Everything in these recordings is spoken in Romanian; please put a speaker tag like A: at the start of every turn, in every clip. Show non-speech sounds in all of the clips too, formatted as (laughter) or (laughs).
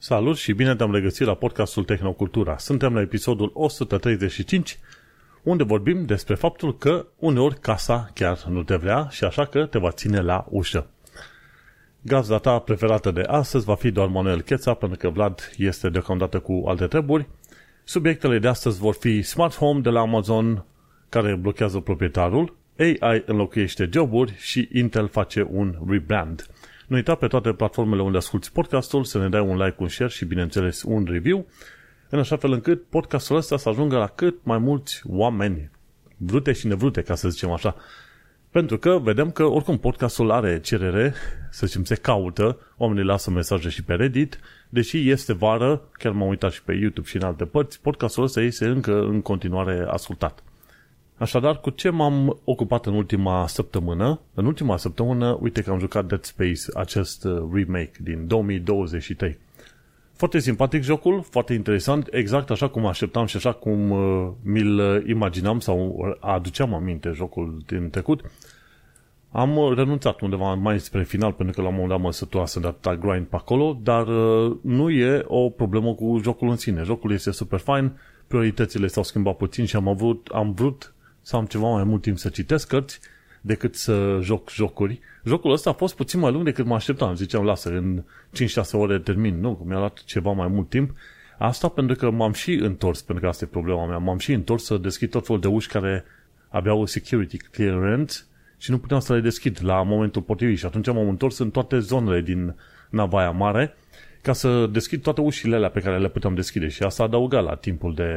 A: Salut și bine te-am regăsit la podcastul Tehnocultura. Suntem la episodul 135, unde vorbim despre faptul că uneori casa chiar nu te vrea și așa că te va ține la ușă. Gazda ta preferată de astăzi va fi doar Manuel Cheța, pentru că Vlad este deocamdată cu alte treburi. Subiectele de astăzi vor fi Smart Home de la Amazon, care blochează proprietarul, AI înlocuiește joburi și Intel face un rebrand. Nu uita pe toate platformele unde asculti podcastul să ne dai un like, un share și bineînțeles un review, în așa fel încât podcastul ăsta să ajungă la cât mai mulți oameni, vrute și nevrute, ca să zicem așa. Pentru că vedem că oricum podcastul are cerere, să zicem, se caută, oamenii lasă mesaje și pe Reddit, deși este vară, chiar m-am uitat și pe YouTube și în alte părți, podcastul ăsta este încă în continuare ascultat. Așadar, cu ce m-am ocupat în ultima săptămână? În ultima săptămână, uite că am jucat Dead Space, acest uh, remake din 2023. Foarte simpatic jocul, foarte interesant, exact așa cum așteptam și așa cum uh, mi-l uh, imaginam sau aduceam aminte jocul din trecut. Am renunțat undeva mai spre final pentru că la un moment dat mă sătuasă de atâta grind pe acolo, dar nu e o problemă cu jocul în sine. Jocul este super fine, prioritățile s-au schimbat puțin și am avut, am vrut să am ceva mai mult timp să citesc cărți decât să joc jocuri. Jocul ăsta a fost puțin mai lung decât mă așteptam. Ziceam, lasă, în 5-6 ore termin. Nu, mi-a luat ceva mai mult timp. Asta pentru că m-am și întors, pentru că asta e problema mea, m-am și întors să deschid tot felul de uși care aveau security clearance și nu puteam să le deschid la momentul potrivit. Și atunci m-am întors în toate zonele din Navaia Mare ca să deschid toate ușile alea pe care le puteam deschide. Și asta adăuga la timpul de,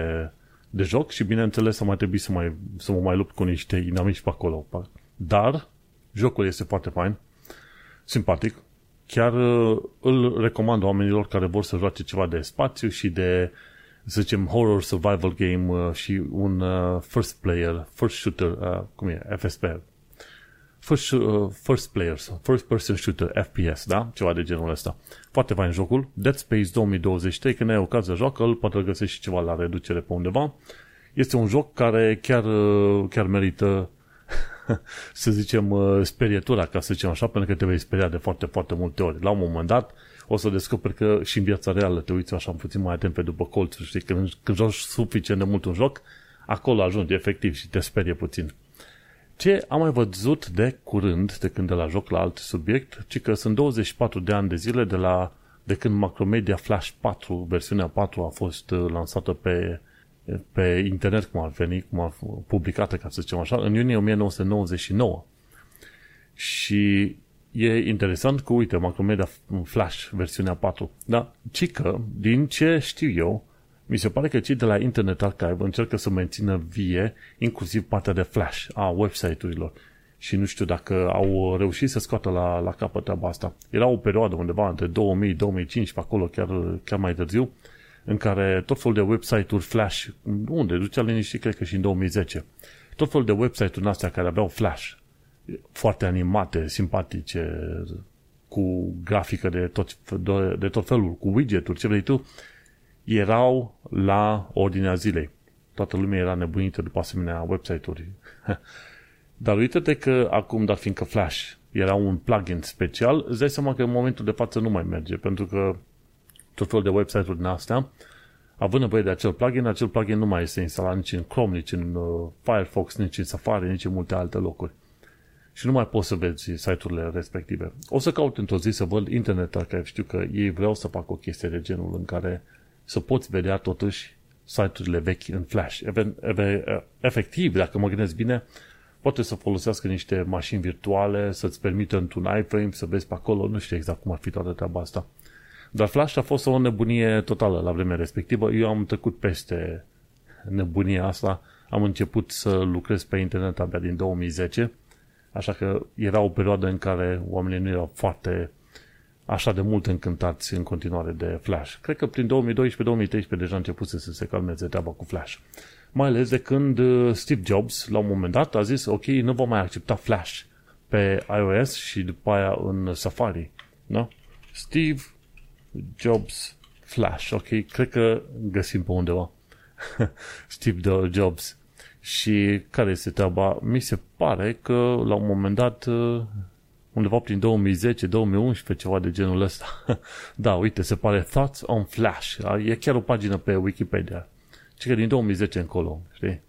A: de joc și bineînțeles să mai trebuie să, mai, să mă mai lupt cu niște inamici pe acolo. Dar jocul este foarte fain, simpatic. Chiar uh, îl recomand oamenilor care vor să joace ceva de spațiu și de, să zicem, horror survival game uh, și un uh, first player, first shooter, cum e, FSP, first, uh, first players, first person shooter, FPS, da? Ceva de genul ăsta. Foarte fain jocul. Dead Space 2023, când ai ocazia joacă-l, poate găsești și ceva la reducere pe undeva. Este un joc care chiar, uh, chiar merită (laughs) să zicem, uh, sperietura, ca să zicem așa, pentru că te vei speria de foarte, foarte multe ori. La un moment dat o să descoperi că și în viața reală te uiți așa puțin mai atent pe după colțuri, știi? Când, când joci suficient de mult un joc, acolo ajungi efectiv și te sperie puțin. Ce am mai văzut de curând, de când de la joc la alt subiect, ci că sunt 24 de ani de zile de, la, de când Macromedia Flash 4, versiunea 4 a fost uh, lansată pe, pe internet, cum ar veni, cum a publicată, ca să zicem așa, în iunie 1999. Și e interesant că, uite, Macromedia Flash, versiunea 4, da, ci că, din ce știu eu, mi se pare că cei de la Internet Archive încercă să mențină vie inclusiv partea de flash a website-urilor. Și nu știu dacă au reușit să scoată la, la capăt treaba asta. Era o perioadă undeva între 2000-2005, pe acolo chiar, chiar mai târziu, în care tot felul de website-uri flash, unde ducea liniștit, cred că și în 2010, tot felul de website-uri astea care aveau flash, foarte animate, simpatice, cu grafică de tot, de, de tot felul, cu widget-uri, ce vrei tu, erau la ordinea zilei. Toată lumea era nebunită după asemenea website-uri. (laughs) Dar uite-te că acum, dar fiindcă Flash era un plugin special, îți dai seama că în momentul de față nu mai merge, pentru că tot felul de website-uri din astea, având nevoie de acel plugin, acel plugin nu mai este instalat nici în Chrome, nici în uh, Firefox, nici în Safari, nici în multe alte locuri. Și nu mai poți să vezi site-urile respective. O să caut într-o zi să văd internet archive. Știu că ei vreau să fac o chestie de genul în care să poți vedea totuși site-urile vechi în Flash. Efectiv, dacă mă gândesc bine, poate să folosească niște mașini virtuale, să-ți permită într-un iframe să vezi pe acolo, nu știu exact cum ar fi toată treaba asta. Dar Flash a fost o nebunie totală la vremea respectivă. Eu am trecut peste nebunia asta. Am început să lucrez pe internet abia din 2010, așa că era o perioadă în care oamenii nu erau foarte așa de mult încântați în continuare de Flash. Cred că prin 2012-2013 deja a început să se calmeze treaba cu Flash. Mai ales de când uh, Steve Jobs, la un moment dat, a zis, ok, nu vom mai accepta Flash pe iOS și după aia în Safari. Da? Steve Jobs Flash. Ok, cred că găsim pe undeva. (laughs) Steve Jobs. Și care este treaba? Mi se pare că la un moment dat uh, undeva prin 2010, 2011, ceva de genul ăsta. (laughs) da, uite, se pare Thoughts on Flash. E chiar o pagină pe Wikipedia. Și că din 2010 încolo, știi?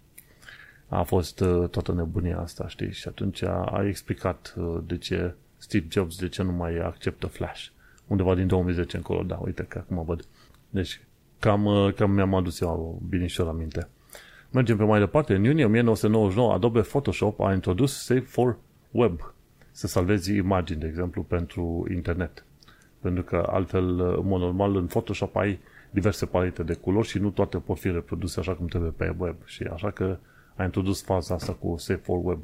A: A fost uh, toată nebunia asta, știi? Și atunci a, a explicat uh, de ce Steve Jobs, de ce nu mai acceptă Flash. Undeva din 2010 încolo, da, uite că acum văd. Deci, cam, uh, cam mi-am adus eu binișor aminte. Mergem pe mai departe. În iunie 1999, Adobe Photoshop a introdus Save for Web să salvezi imagini, de exemplu, pentru internet. Pentru că altfel, în mod normal, în Photoshop ai diverse palete de culori și nu toate pot fi reproduse așa cum trebuie pe web. Și așa că a introdus faza asta cu Save for Web.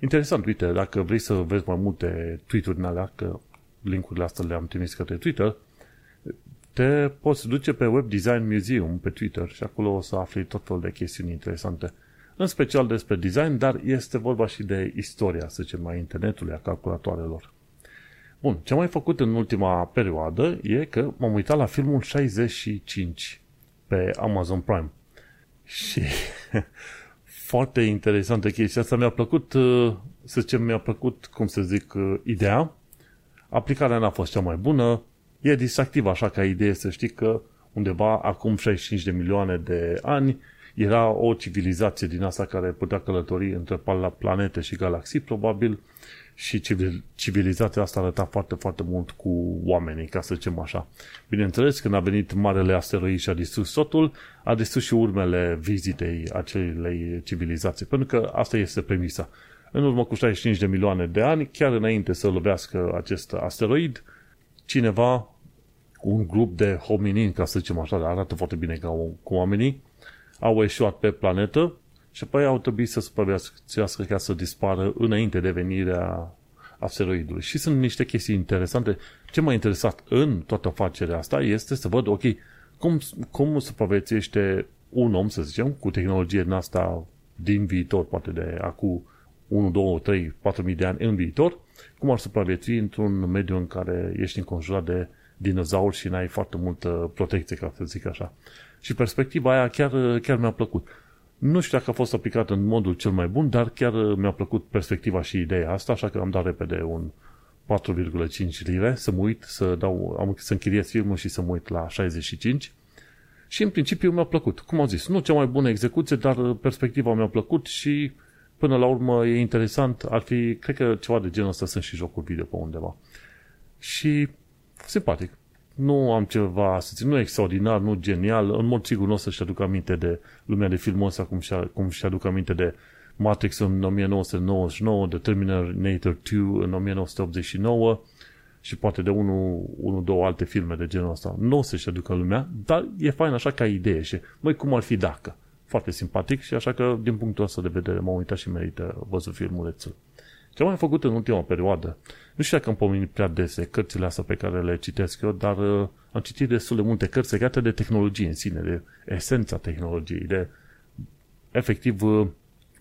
A: Interesant, uite, dacă vrei să vezi mai multe tweet-uri în alea, că linkurile astea le-am trimis către Twitter, te poți duce pe Web Design Museum pe Twitter și acolo o să afli tot felul de chestiuni interesante în special despre design, dar este vorba și de istoria, să zicem, a internetului, a calculatoarelor. Bun, ce am mai făcut în ultima perioadă e că m-am uitat la filmul 65 pe Amazon Prime. Și (laughs) foarte interesantă chestia asta. Mi-a plăcut, uh, să zicem, mi-a plăcut, cum să zic, uh, ideea. Aplicarea n-a fost cea mai bună. E distractiv așa ca idee să știi că undeva acum 65 de milioane de ani era o civilizație din asta care putea călători între planete și galaxii, probabil, și civilizația asta arăta foarte, foarte mult cu oamenii, ca să zicem așa. Bineînțeles, când a venit marele asteroid și a distrus totul, a distrus și urmele vizitei acelei civilizații, pentru că asta este premisa. În urmă cu 65 de milioane de ani, chiar înainte să lovească acest asteroid, cineva, un grup de hominin, ca să zicem așa, arată foarte bine ca cu oamenii, au eșuat pe planetă și apoi au trebuit să supraviețuiască ca să dispară înainte de venirea asteroidului. Și sunt niște chestii interesante. Ce m-a interesat în toată afacerea asta este să văd, ok, cum, cum supraviețuiește un om, să zicem, cu tehnologie în asta din viitor, poate de acum 1, 2, 3, 4 mii de ani în viitor, cum ar supraviețui într-un mediu în care ești înconjurat de dinozauri și n-ai foarte multă protecție, ca să zic așa. Și perspectiva aia chiar, chiar mi-a plăcut. Nu știu dacă a fost aplicat în modul cel mai bun, dar chiar mi-a plăcut perspectiva și ideea asta, așa că am dat repede un 4,5 lire să mă uit, să, dau, am, să închiriez filmul și să mă uit la 65 și în principiu mi-a plăcut. Cum am zis, nu cea mai bună execuție, dar perspectiva mi-a plăcut și până la urmă e interesant, ar fi, cred că ceva de genul ăsta sunt și jocuri video pe undeva. Și simpatic nu am ceva să zic, nu extraordinar, nu genial, în mod sigur nu o să-și aduc aminte de lumea de filmul ăsta cum, și cum și aduc aminte de Matrix în 1999, de Terminator 2 în 1989 și poate de unul, unul, două alte filme de genul ăsta. Nu o să-și aducă lumea, dar e fain așa ca idee și, măi, cum ar fi dacă? Foarte simpatic și așa că, din punctul ăsta de vedere, m-am uitat și merită văzut filmulețul. Ce am mai făcut în ultima perioadă? Nu știu dacă am pomenit prea dese cărțile astea pe care le citesc eu, dar uh, am citit destul de multe cărți legate de tehnologie în sine, de esența tehnologiei, de efectiv uh,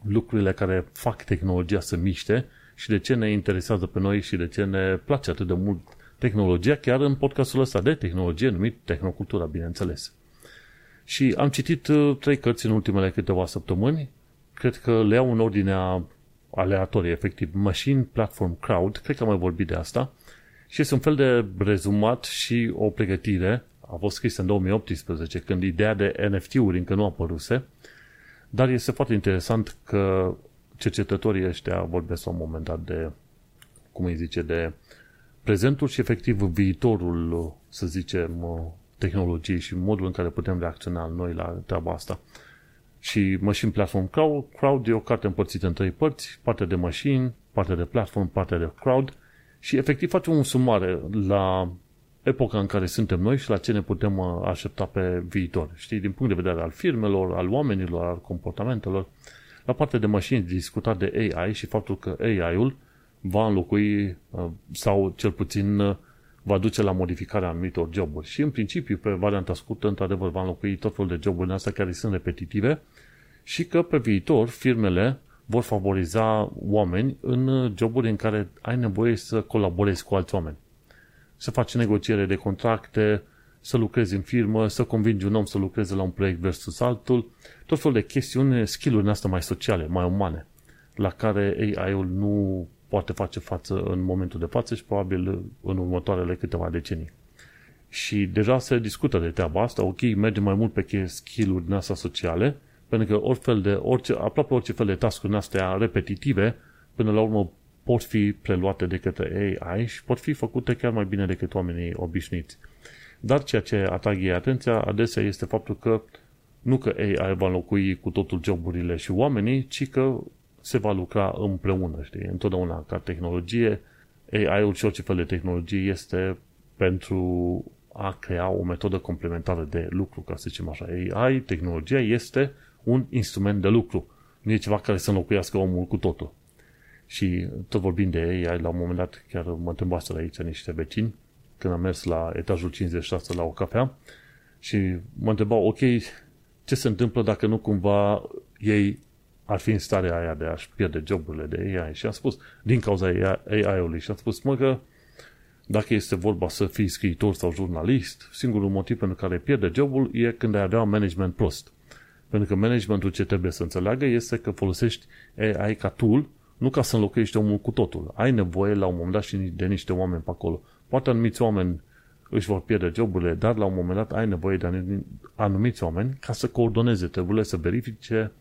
A: lucrurile care fac tehnologia să miște și de ce ne interesează pe noi și de ce ne place atât de mult tehnologia, chiar în podcastul ăsta de tehnologie numit Tehnocultura, bineînțeles. Și am citit uh, trei cărți în ultimele câteva săptămâni, cred că le iau în ordinea aleatorie, efectiv, Machine Platform Crowd, cred că am mai vorbit de asta, și este un fel de rezumat și o pregătire, a fost scris în 2018, când ideea de NFT-uri încă nu apăruse, dar este foarte interesant că cercetătorii ăștia vorbesc la un moment dat de, cum îi zice, de prezentul și efectiv viitorul, să zicem, tehnologiei și modul în care putem reacționa noi la treaba asta și Machine Platform Crowd. Crowd e o carte împărțită în trei părți, partea de machine, partea de platform, partea de crowd și efectiv face un sumare la epoca în care suntem noi și la ce ne putem uh, aștepta pe viitor. Știi, din punct de vedere al firmelor, al oamenilor, al comportamentelor. La partea de mașini discutat de AI și faptul că AI-ul va înlocui uh, sau cel puțin uh, va duce la modificarea anumitor joburi. Și în principiu, pe varianta scurtă, într-adevăr, va înlocui tot felul de joburi astea care sunt repetitive și că pe viitor firmele vor favoriza oameni în joburi în care ai nevoie să colaborezi cu alți oameni. Să faci negociere de contracte, să lucrezi în firmă, să convingi un om să lucreze la un proiect versus altul, tot felul de chestiuni, skill-uri astea mai sociale, mai umane, la care AI-ul nu poate face față în momentul de față și probabil în următoarele câteva decenii. Și deja se discută de treaba asta, ok, merge mai mult pe skill-uri din astea sociale, pentru că orice de, orice, aproape orice fel de task-uri din astea repetitive, până la urmă pot fi preluate de către AI și pot fi făcute chiar mai bine decât oamenii obișnuiți. Dar ceea ce atrage atenția adesea este faptul că nu că AI va înlocui cu totul joburile și oamenii, ci că se va lucra împreună, știi? Întotdeauna ca tehnologie, AI-ul și orice fel de tehnologie este pentru a crea o metodă complementară de lucru, ca să zicem așa. AI, tehnologia, este un instrument de lucru. Nu e ceva care să înlocuiască omul cu totul. Și tot vorbind de AI, la un moment dat chiar mă întrebaseră aici niște vecini, când am mers la etajul 56 la o cafea și mă întrebau, ok, ce se întâmplă dacă nu cumva ei ar fi în starea aia de a-și pierde joburile de AI și am spus, din cauza AI-ului și am spus, mă că dacă este vorba să fii scriitor sau jurnalist, singurul motiv pentru care pierde jobul e când ai avea management prost. Pentru că managementul ce trebuie să înțeleagă este că folosești AI ca tool, nu ca să înlocuiești omul cu totul. Ai nevoie la un moment dat și de niște oameni pe acolo. Poate anumiți oameni își vor pierde joburile, dar la un moment dat ai nevoie de anumiți oameni ca să coordoneze, trebuie să verifice,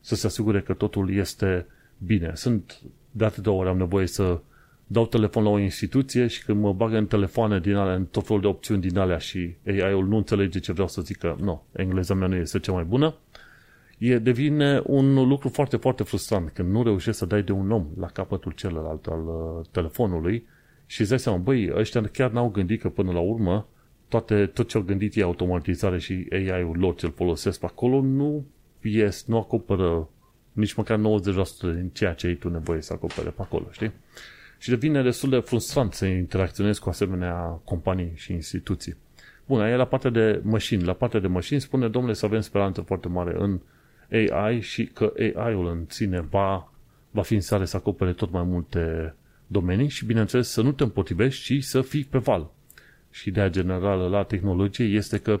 A: să se asigure că totul este bine. Sunt de atâtea ori am nevoie să dau telefon la o instituție și când mă bagă în telefoane din alea, în tot felul de opțiuni din alea și AI-ul nu înțelege ce vreau să zic că nu, engleza mea nu este cea mai bună, e, devine un lucru foarte, foarte frustrant când nu reușești să dai de un om la capătul celălalt al uh, telefonului și îți dai seama, băi, ăștia chiar n-au gândit că până la urmă toate, tot ce au gândit ei automatizare și AI-ul lor ce-l folosesc pe acolo nu ies, nu acoperă nici măcar 90% din ceea ce ai tu nevoie să acopere pe acolo, știi? Și devine destul de frustrant să interacționezi cu asemenea companii și instituții. Bun, e la partea de mașini. La partea de mașini spune, domnule, să avem speranță foarte mare în AI și că AI-ul în sine va, va fi în stare să acopere tot mai multe domenii și, bineînțeles, să nu te împotrivești, ci să fii pe val. Și ideea generală la tehnologie este că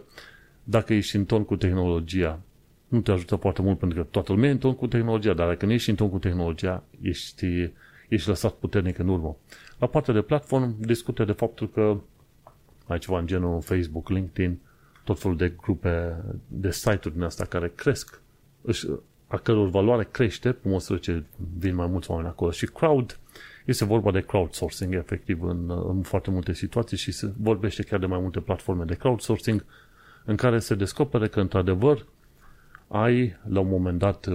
A: dacă ești în ton cu tehnologia, nu te ajută foarte mult pentru că toată lumea e în ton cu tehnologia, dar dacă nu ești în ton cu tehnologia, ești, ești lăsat puternic în urmă. La partea de platform discută de faptul că ai ceva în genul Facebook, LinkedIn, tot felul de grupe, de site-uri din asta care cresc, a căror valoare crește pe măsură ce vin mai mulți oameni acolo. Și crowd, este vorba de crowdsourcing, efectiv, în, în foarte multe situații și se vorbește chiar de mai multe platforme de crowdsourcing în care se descopere că, într-adevăr, ai, la un moment dat,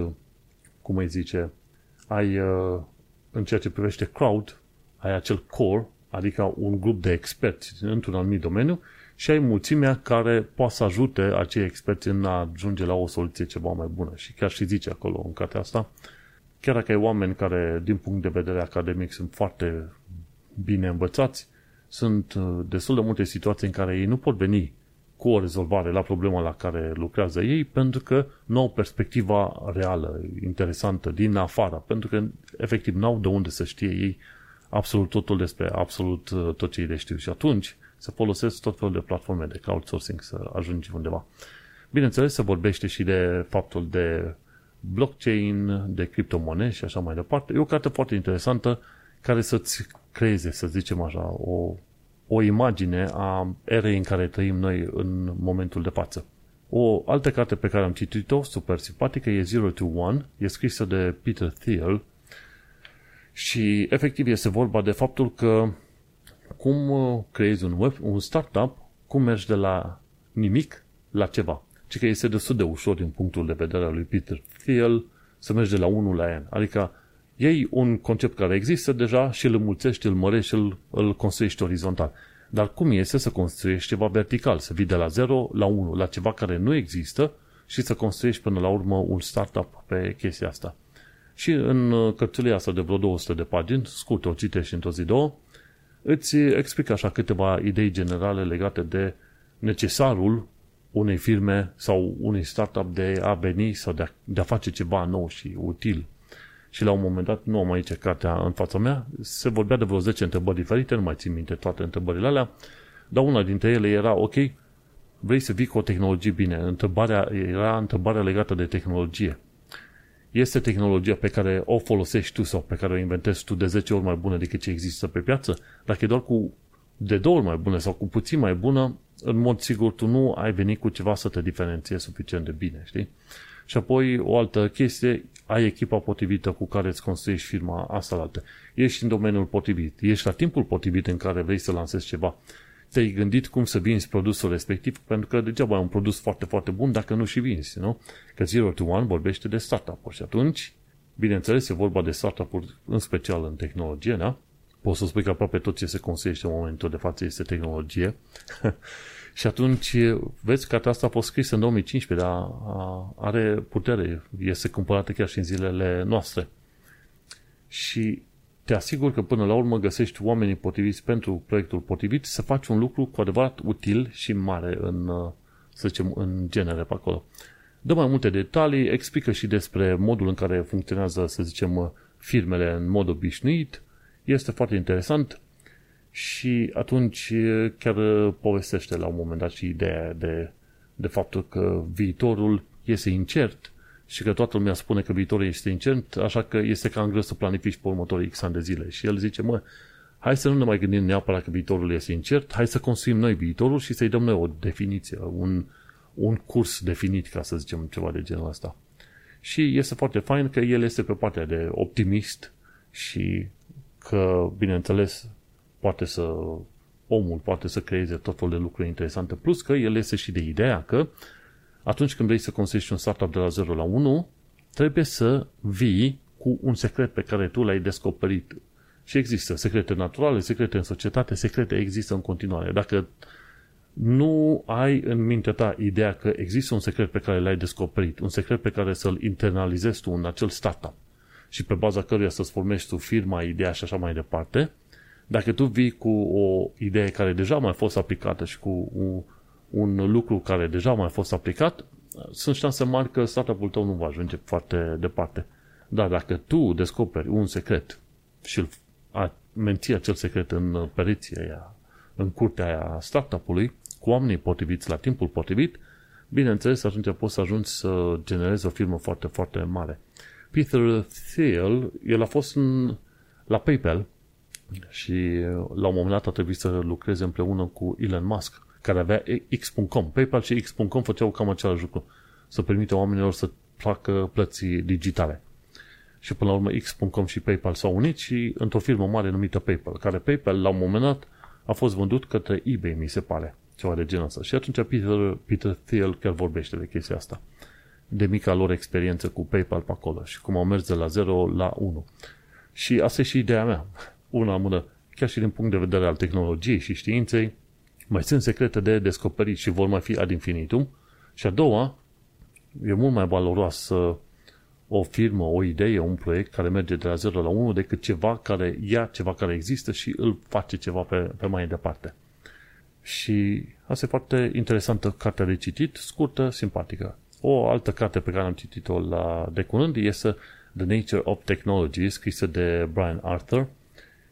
A: cum îi zice, ai, uh, în ceea ce privește crowd, ai acel core, adică un grup de experți într-un anumit domeniu și ai mulțimea care poate să ajute acei experți în a ajunge la o soluție ceva mai bună. Și chiar și zice acolo în cartea asta, chiar dacă ai oameni care, din punct de vedere academic, sunt foarte bine învățați, sunt uh, destul de multe situații în care ei nu pot veni cu o rezolvare la problema la care lucrează ei, pentru că nu au perspectiva reală, interesantă, din afară, pentru că efectiv nu au de unde să știe ei absolut totul despre absolut uh, tot ce ei de știu. Și atunci se folosesc tot felul de platforme de crowdsourcing să ajungi undeva. Bineînțeles, se vorbește și de faptul de blockchain, de criptomonede și așa mai departe. E o carte foarte interesantă care să-ți creeze, să zicem așa, o o imagine a erei în care trăim noi în momentul de față. O altă carte pe care am citit-o, super simpatică, e Zero to One, e scrisă de Peter Thiel și efectiv este vorba de faptul că cum uh, creezi un web, un startup, cum mergi de la nimic la ceva. Și că este destul de ușor din punctul de vedere al lui Peter Thiel să mergi de la 1 la N. Adică iei un concept care există deja și îl înmulțești, îl mărești și îl, îl construiești orizontal. Dar cum este să construiești ceva vertical? Să vii de la 0 la 1, la ceva care nu există și să construiești până la urmă un startup pe chestia asta. Și în cărțulia asta de vreo 200 de pagini, scurt, o citești într-o zi, două, îți explic așa câteva idei generale legate de necesarul unei firme sau unui startup de a veni sau de a, de a face ceva nou și util și la un moment dat, nu am aici cartea în fața mea, se vorbea de vreo 10 întrebări diferite, nu mai țin minte toate întrebările alea, dar una dintre ele era, ok, vrei să vii cu o tehnologie bine. Întrebarea era întrebarea legată de tehnologie. Este tehnologia pe care o folosești tu sau pe care o inventezi tu de 10 ori mai bună decât ce există pe piață? Dacă e doar cu de două ori mai bună sau cu puțin mai bună, în mod sigur tu nu ai venit cu ceva să te diferențiezi suficient de bine, știi? Și apoi o altă chestie, ai echipa potrivită cu care îți construiești firma asta la altă. Ești în domeniul potrivit, ești la timpul potrivit în care vrei să lansezi ceva. Te-ai gândit cum să vinzi produsul respectiv, pentru că degeaba ai un produs foarte, foarte bun dacă nu și vinzi, nu? Că Zero to One vorbește de startup-uri și atunci, bineînțeles, e vorba de startup-uri în special în tehnologie, da? Poți să spui că aproape tot ce se construiește în momentul de față este tehnologie. (laughs) Și atunci, vezi, cartea asta a fost scrisă în 2015, dar are putere, este cumpărată chiar și în zilele noastre. Și te asigur că până la urmă găsești oamenii potriviți pentru proiectul potrivit să faci un lucru cu adevărat util și mare în, să zicem, în genere pe acolo. Dă mai multe detalii, explică și despre modul în care funcționează, să zicem, firmele în mod obișnuit. Este foarte interesant și atunci chiar povestește la un moment dat și ideea de, de faptul că viitorul este incert și că toată lumea spune că viitorul este incert, așa că este cam greu să planifici pe următorii X ani de zile. Și el zice, mă, hai să nu ne mai gândim neapărat că viitorul este incert, hai să construim noi viitorul și să-i dăm noi o definiție, un, un curs definit, ca să zicem ceva de genul ăsta. Și este foarte fain că el este pe partea de optimist și că, bineînțeles, poate să omul poate să creeze tot felul de lucruri interesante, plus că el este și de ideea că atunci când vrei să construiești un startup de la 0 la 1, trebuie să vii cu un secret pe care tu l-ai descoperit. Și există secrete naturale, secrete în societate, secrete există în continuare. Dacă nu ai în mintea ta ideea că există un secret pe care l-ai descoperit, un secret pe care să-l internalizezi tu în acel startup și pe baza căruia să-ți formezi tu firma, ideea și așa mai departe, dacă tu vii cu o idee care deja mai fost aplicată și cu un, un lucru care deja mai fost aplicat, sunt șanse mari că startup-ul tău nu va ajunge foarte departe. Dar dacă tu descoperi un secret și îl menții acel secret în periția aia, în curtea aia startup-ului, cu oamenii potriviți la timpul potrivit, bineînțeles, atunci poți să ajungi să generezi o firmă foarte, foarte mare. Peter Thiel, el a fost în, la PayPal și la un moment dat a trebuit să lucreze împreună cu Elon Musk, care avea X.com. PayPal și X.com făceau cam același lucru. Să permite oamenilor să facă plăți digitale. Și până la urmă X.com și PayPal s-au unit și într-o firmă mare numită PayPal, care PayPal la un moment dat a fost vândut către eBay, mi se pare. Ceva de genul ăsta. Și atunci Peter, Peter Thiel chiar vorbește de chestia asta. De mica lor experiență cu PayPal pe acolo și cum au mers de la 0 la 1. Și asta e și ideea mea una mână, chiar și din punct de vedere al tehnologiei și științei, mai sunt secrete de descoperit și vor mai fi ad infinitum. Și a doua, e mult mai valoros o firmă, o idee, un proiect care merge de la 0 la 1 decât ceva care ia ceva care există și îl face ceva pe, pe mai departe. Și asta e foarte interesantă cartea de citit, scurtă, simpatică. O altă carte pe care am citit-o la de curând este The Nature of Technology, scrisă de Brian Arthur,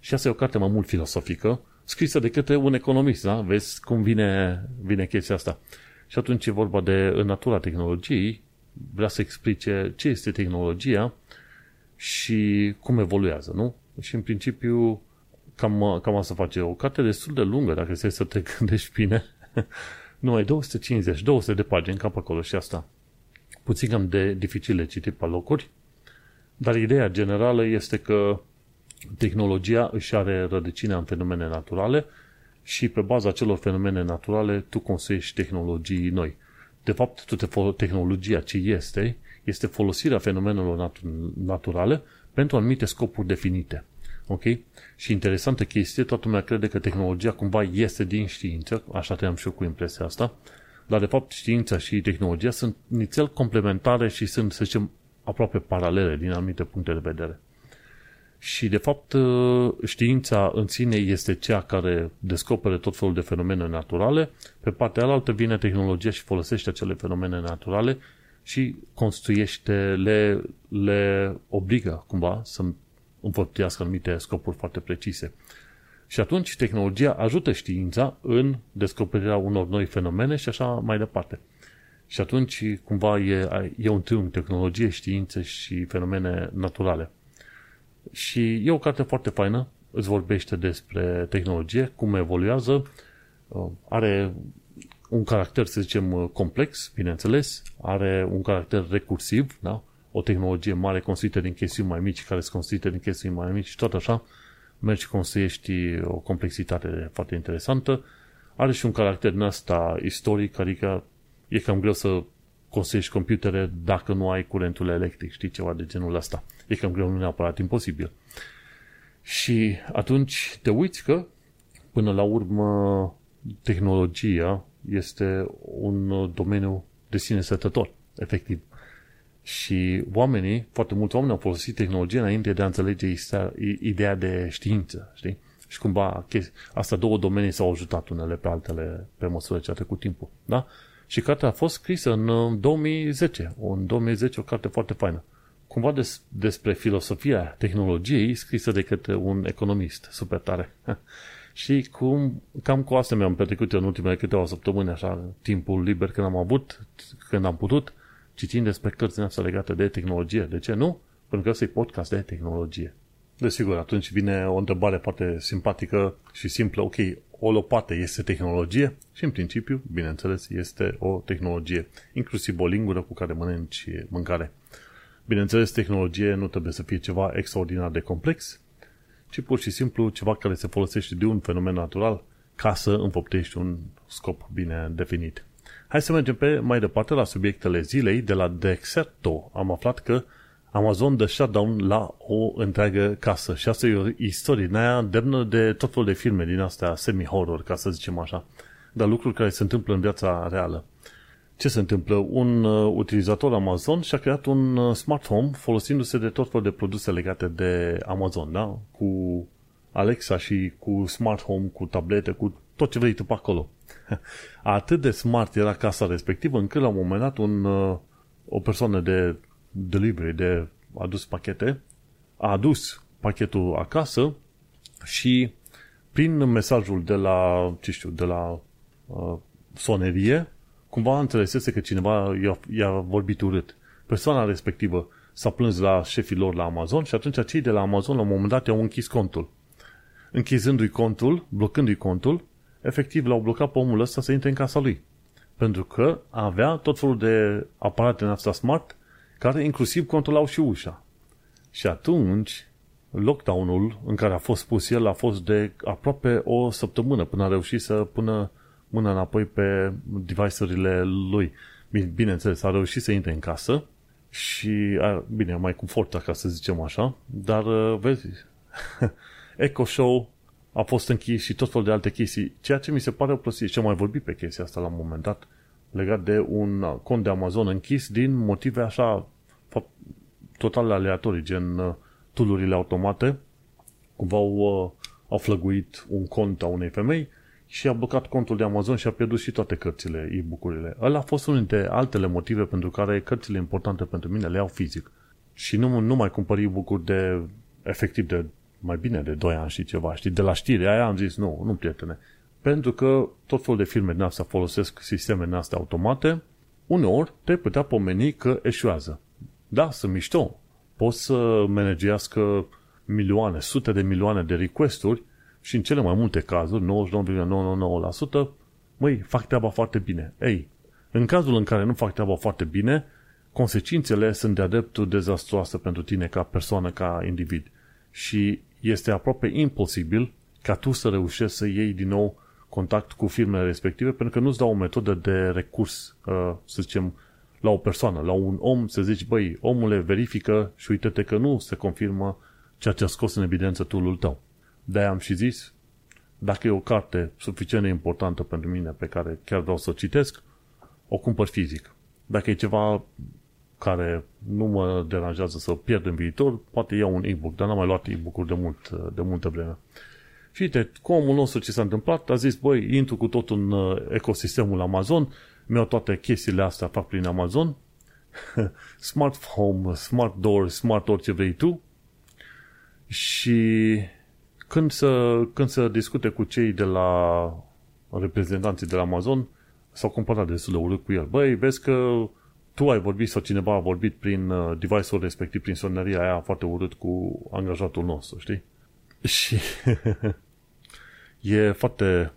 A: și asta e o carte mai mult filosofică, scrisă de către un economist, da? Vezi cum vine, vine chestia asta. Și atunci e vorba de în natura tehnologiei, vrea să explice ce este tehnologia și cum evoluează, nu? Și în principiu cam, cam asta face. O carte destul de lungă, dacă se să te (laughs) gândești bine. Numai 250, 200 de pagini cap acolo și asta. Puțin cam de dificil de citit pe locuri, dar ideea generală este că tehnologia își are rădăcina în fenomene naturale și pe baza acelor fenomene naturale tu construiești tehnologii noi. De fapt, tehnologia ce este, este folosirea fenomenelor nat- naturale pentru anumite scopuri definite. Ok? Și interesantă chestie, toată lumea crede că tehnologia cumva este din știință, așa te-am și eu cu impresia asta, dar de fapt știința și tehnologia sunt nițel complementare și sunt, să zicem, aproape paralele din anumite puncte de vedere. Și, de fapt, ă, știința în sine este cea care descoperă tot felul de fenomene naturale. Pe partea alaltă vine tehnologia și folosește acele fenomene naturale și construiește, le, le obligă cumva să înfăptuiască anumite scopuri foarte precise. Și atunci tehnologia ajută știința în descoperirea unor noi fenomene și așa mai departe. Și atunci, cumva, e, e un triunghi, tehnologie, științe și fenomene naturale. Și e o carte foarte faină, îți vorbește despre tehnologie, cum evoluează, uh, are un caracter, să zicem, complex, bineînțeles, are un caracter recursiv, da? o tehnologie mare construită din chestiuni mai mici, care sunt construite din chestiuni mai mici și tot așa, mergi și construiești o complexitate foarte interesantă. Are și un caracter din asta istoric, adică e cam greu să construiești computere dacă nu ai curentul electric, știi, ceva de genul ăsta. E cam greu, nu neapărat imposibil. Și atunci te uiți că, până la urmă, tehnologia este un domeniu de sine stătător, efectiv. Și oamenii, foarte mulți oameni au folosit tehnologia înainte de a înțelege ideea de știință, știi? Și cumva asta două domenii s-au ajutat unele pe altele pe măsură ce a trecut timpul, da? Și cartea a fost scrisă în 2010, în 2010 o carte foarte faină. Cumva des, despre filosofia tehnologiei scrisă de către un economist super tare. (laughs) și cum, cam cu asta mi-am petrecut în ultimele câteva săptămâni, așa, timpul liber când am avut, când am putut, citind despre cărți astea legate de tehnologie. De ce nu? Pentru că ăsta e podcast de tehnologie. Desigur, atunci vine o întrebare foarte simpatică și simplă. Ok, o lopată este tehnologie? Și în principiu, bineînțeles, este o tehnologie. Inclusiv o lingură cu care mănânci mâncare. Bineînțeles, tehnologie nu trebuie să fie ceva extraordinar de complex, ci pur și simplu ceva care se folosește de un fenomen natural ca să înfăptești un scop bine definit. Hai să mergem pe mai departe la subiectele zilei. De la Dexerto am aflat că Amazon dă shutdown la o întreagă casă. Și asta e o istorie din aia demnă de tot felul de filme din astea semi-horror, ca să zicem așa. Dar lucruri care se întâmplă în viața reală. Ce se întâmplă? Un uh, utilizator Amazon și-a creat un uh, smart home folosindu-se de tot felul de produse legate de Amazon, da? Cu Alexa și cu smart home, cu tablete, cu tot ce vrei tu pe acolo. (laughs) Atât de smart era casa respectivă încât la un moment dat un, uh, o persoană de delivery, de adus pachete, a adus pachetul acasă și prin mesajul de la, ce știu, de la uh, sonerie, cumva înțelesese că cineva i-a, i-a vorbit urât. Persoana respectivă s-a plâns la șefii lor la Amazon și atunci cei de la Amazon la un moment dat i-au închis contul. Închizându-i contul, blocându-i contul, efectiv l-au blocat pe omul ăsta să intre în casa lui. Pentru că avea tot felul de aparate în asta smart care inclusiv controlau și ușa. Și atunci, lockdown-ul în care a fost pus el a fost de aproape o săptămână până a reușit să pună mâna înapoi pe device-urile lui. Bineînțeles, a reușit să intre în casă și, a, bine, mai cu forța, ca să zicem așa, dar, uh, vezi, (laughs) Echo Show a fost închis și tot felul de alte chestii, ceea ce mi se pare plăsit și am mai vorbit pe chestia asta la un moment dat, legat de un cont de Amazon închis din motive așa total aleatorii, gen uh, tulurile automate, cumva au, uh, au flăguit un cont a unei femei și a blocat contul de Amazon și a pierdut și toate cărțile, e-book-urile. Ăla a fost unul dintre altele motive pentru care cărțile importante pentru mine le iau fizic. Și nu, nu mai cumpăr e-book-uri de efectiv de mai bine de 2 ani și ceva, știi? De la știri aia am zis, nu, nu prietene. Pentru că tot felul de firme din astea folosesc sisteme din astea automate, uneori te putea pomeni că eșuează. Da, sunt mișto. Poți să managească milioane, sute de milioane de requesturi și în cele mai multe cazuri, 99,999%, măi, fac treaba foarte bine. Ei, în cazul în care nu fac treaba foarte bine, consecințele sunt de-a dreptul dezastroase pentru tine ca persoană, ca individ. Și este aproape imposibil ca tu să reușești să iei din nou contact cu firmele respective pentru că nu-ți dau o metodă de recurs, uh, să zicem, la o persoană, la un om, să zici, băi, omule, verifică și uite-te că nu se confirmă ceea ce a scos în evidență tool tău. De-aia am și zis, dacă e o carte suficient de importantă pentru mine pe care chiar vreau să o citesc, o cumpăr fizic. Dacă e ceva care nu mă deranjează să pierd în viitor, poate iau un e-book, dar n-am mai luat e-book-uri de, mult, de multă vreme. Și uite, cu omul nostru ce s-a întâmplat, a zis, băi, intru cu tot în uh, ecosistemul Amazon, mi-au toate chestiile astea, fac prin Amazon, (laughs) smart home, smart door, smart orice vrei tu, și când să, când să discute cu cei de la reprezentanții de la Amazon, s-au comparat destul de urât cu el. Băi, vezi că tu ai vorbit sau cineva a vorbit prin uh, device-ul respectiv, prin soneria aia foarte urât cu angajatul nostru, știi? (laughs) Și e foarte,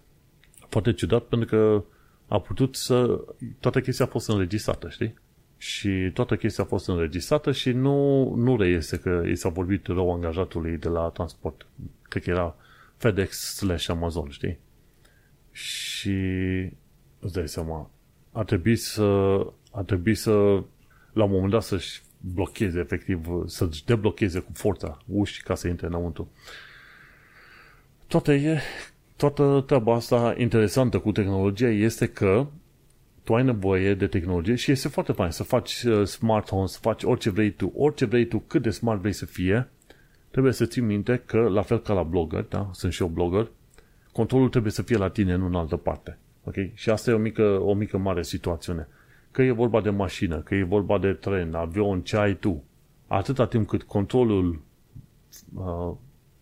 A: foarte ciudat pentru că a putut să... Toată chestia a fost înregistrată, știi? Și toată chestia a fost înregistrată și nu, nu reiese că i s-a vorbit rău angajatului de la transport. Cred că era FedEx slash Amazon, știi? Și îți dai seama, a trebuit să, a trebuit să la un moment dat să-și blocheze, efectiv, să-și deblocheze cu forța uși ca să intre înăuntru. Toate e, toată treaba asta interesantă cu tehnologia este că tu ai nevoie de tehnologie și este foarte fain să faci uh, smart home, să faci orice vrei tu, orice vrei tu, cât de smart vrei să fie, trebuie să ții minte că, la fel ca la blogger, da? sunt și eu blogger, controlul trebuie să fie la tine, nu în altă parte. Ok? Și asta e o mică, o mică mare situațiune. Că e vorba de mașină, că e vorba de tren, avion, ce ai tu. Atâta timp cât controlul uh,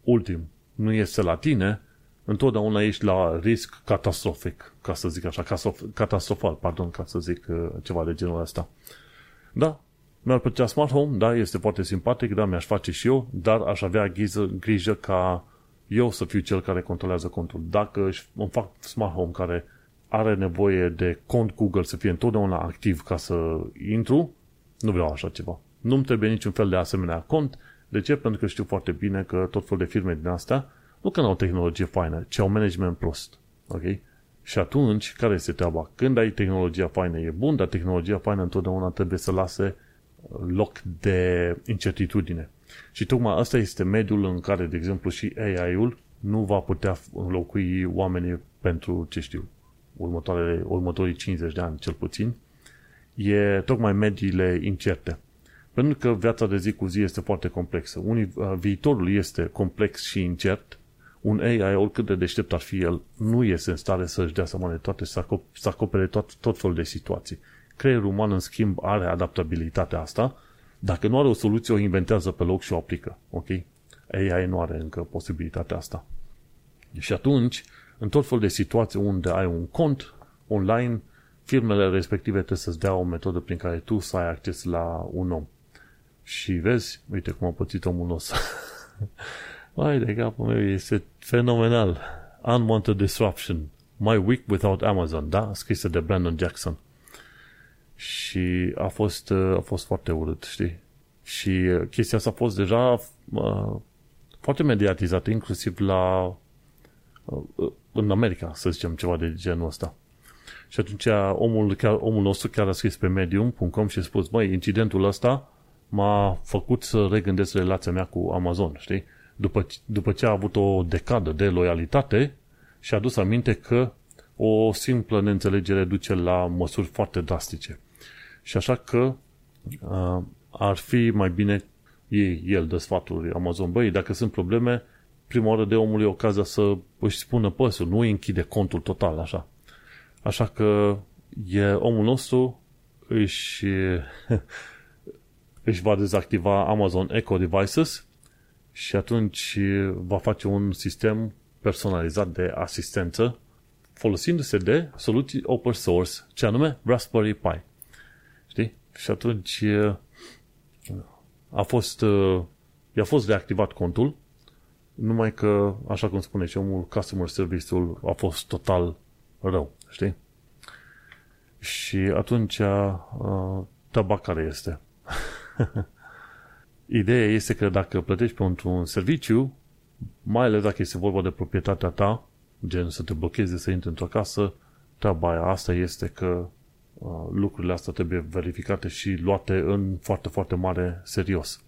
A: ultim nu este la tine, întotdeauna ești la risc catastrofic, ca să zic așa, catastrofal, pardon, ca să zic uh, ceva de genul ăsta. Da, mi-ar plăcea smart home, da, este foarte simpatic, da, mi-aș face și eu, dar aș avea grijă, grijă ca eu să fiu cel care controlează contul. Dacă îmi fac smart home care are nevoie de cont Google să fie întotdeauna activ ca să intru, nu vreau așa ceva. Nu-mi trebuie niciun fel de asemenea cont. De ce? Pentru că știu foarte bine că tot felul de firme din astea nu că nu au tehnologie faină, ci au management prost. Ok? Și atunci, care este treaba? Când ai tehnologia faină, e bun, dar tehnologia faină întotdeauna trebuie să lase loc de incertitudine. Și tocmai asta este mediul în care, de exemplu, și AI-ul nu va putea înlocui oamenii pentru, ce știu, următoarele, următorii 50 de ani, cel puțin, e tocmai mediile incerte. Pentru că viața de zi cu zi este foarte complexă. Unii, uh, viitorul este complex și incert. Un AI, oricât de deștept ar fi el, nu este în stare să-și dea seama de toate, să, acop- să acopere tot, tot felul de situații. Creierul uman, în schimb, are adaptabilitatea asta. Dacă nu are o soluție, o inventează pe loc și o aplică. Ok? AI nu are încă posibilitatea asta. Și atunci, în tot felul de situații unde ai un cont online, firmele respective trebuie să-ți dea o metodă prin care tu să ai acces la un om. Și vezi, uite cum a pățit omul nostru. (laughs) Mai de capul meu, este fenomenal. Unwanted Disruption. My Week Without Amazon, da? Scrisă de Brandon Jackson. Și a fost, a fost foarte urât, știi? Și chestia asta a fost deja uh, foarte mediatizată, inclusiv la uh, în America, să zicem, ceva de genul ăsta. Și atunci omul, chiar, omul nostru chiar a scris pe medium.com și a spus, măi, incidentul ăsta m-a făcut să regândesc relația mea cu Amazon, știi? După, după ce a avut o decadă de loialitate și a adus aminte că o simplă neînțelegere duce la măsuri foarte drastice. Și așa că uh, ar fi mai bine ei, el dă sfaturi Amazon, băi, dacă sunt probleme, prima oară de omul e ocazia să își spună păsul, nu îi închide contul total, așa. Așa că e omul nostru își, (laughs) își va dezactiva Amazon Echo Devices și atunci va face un sistem personalizat de asistență folosindu-se de soluții open source, ce anume Raspberry Pi. Știi? Și atunci a fost, i-a fost reactivat contul numai că, așa cum spune și omul, customer service-ul a fost total rău, știi? Și atunci, uh, taba care este? (laughs) Ideea este că dacă plătești pentru un serviciu, mai ales dacă este vorba de proprietatea ta, gen să te blocheze să intri într-o casă, treaba aia asta este că uh, lucrurile astea trebuie verificate și luate în foarte, foarte mare serios.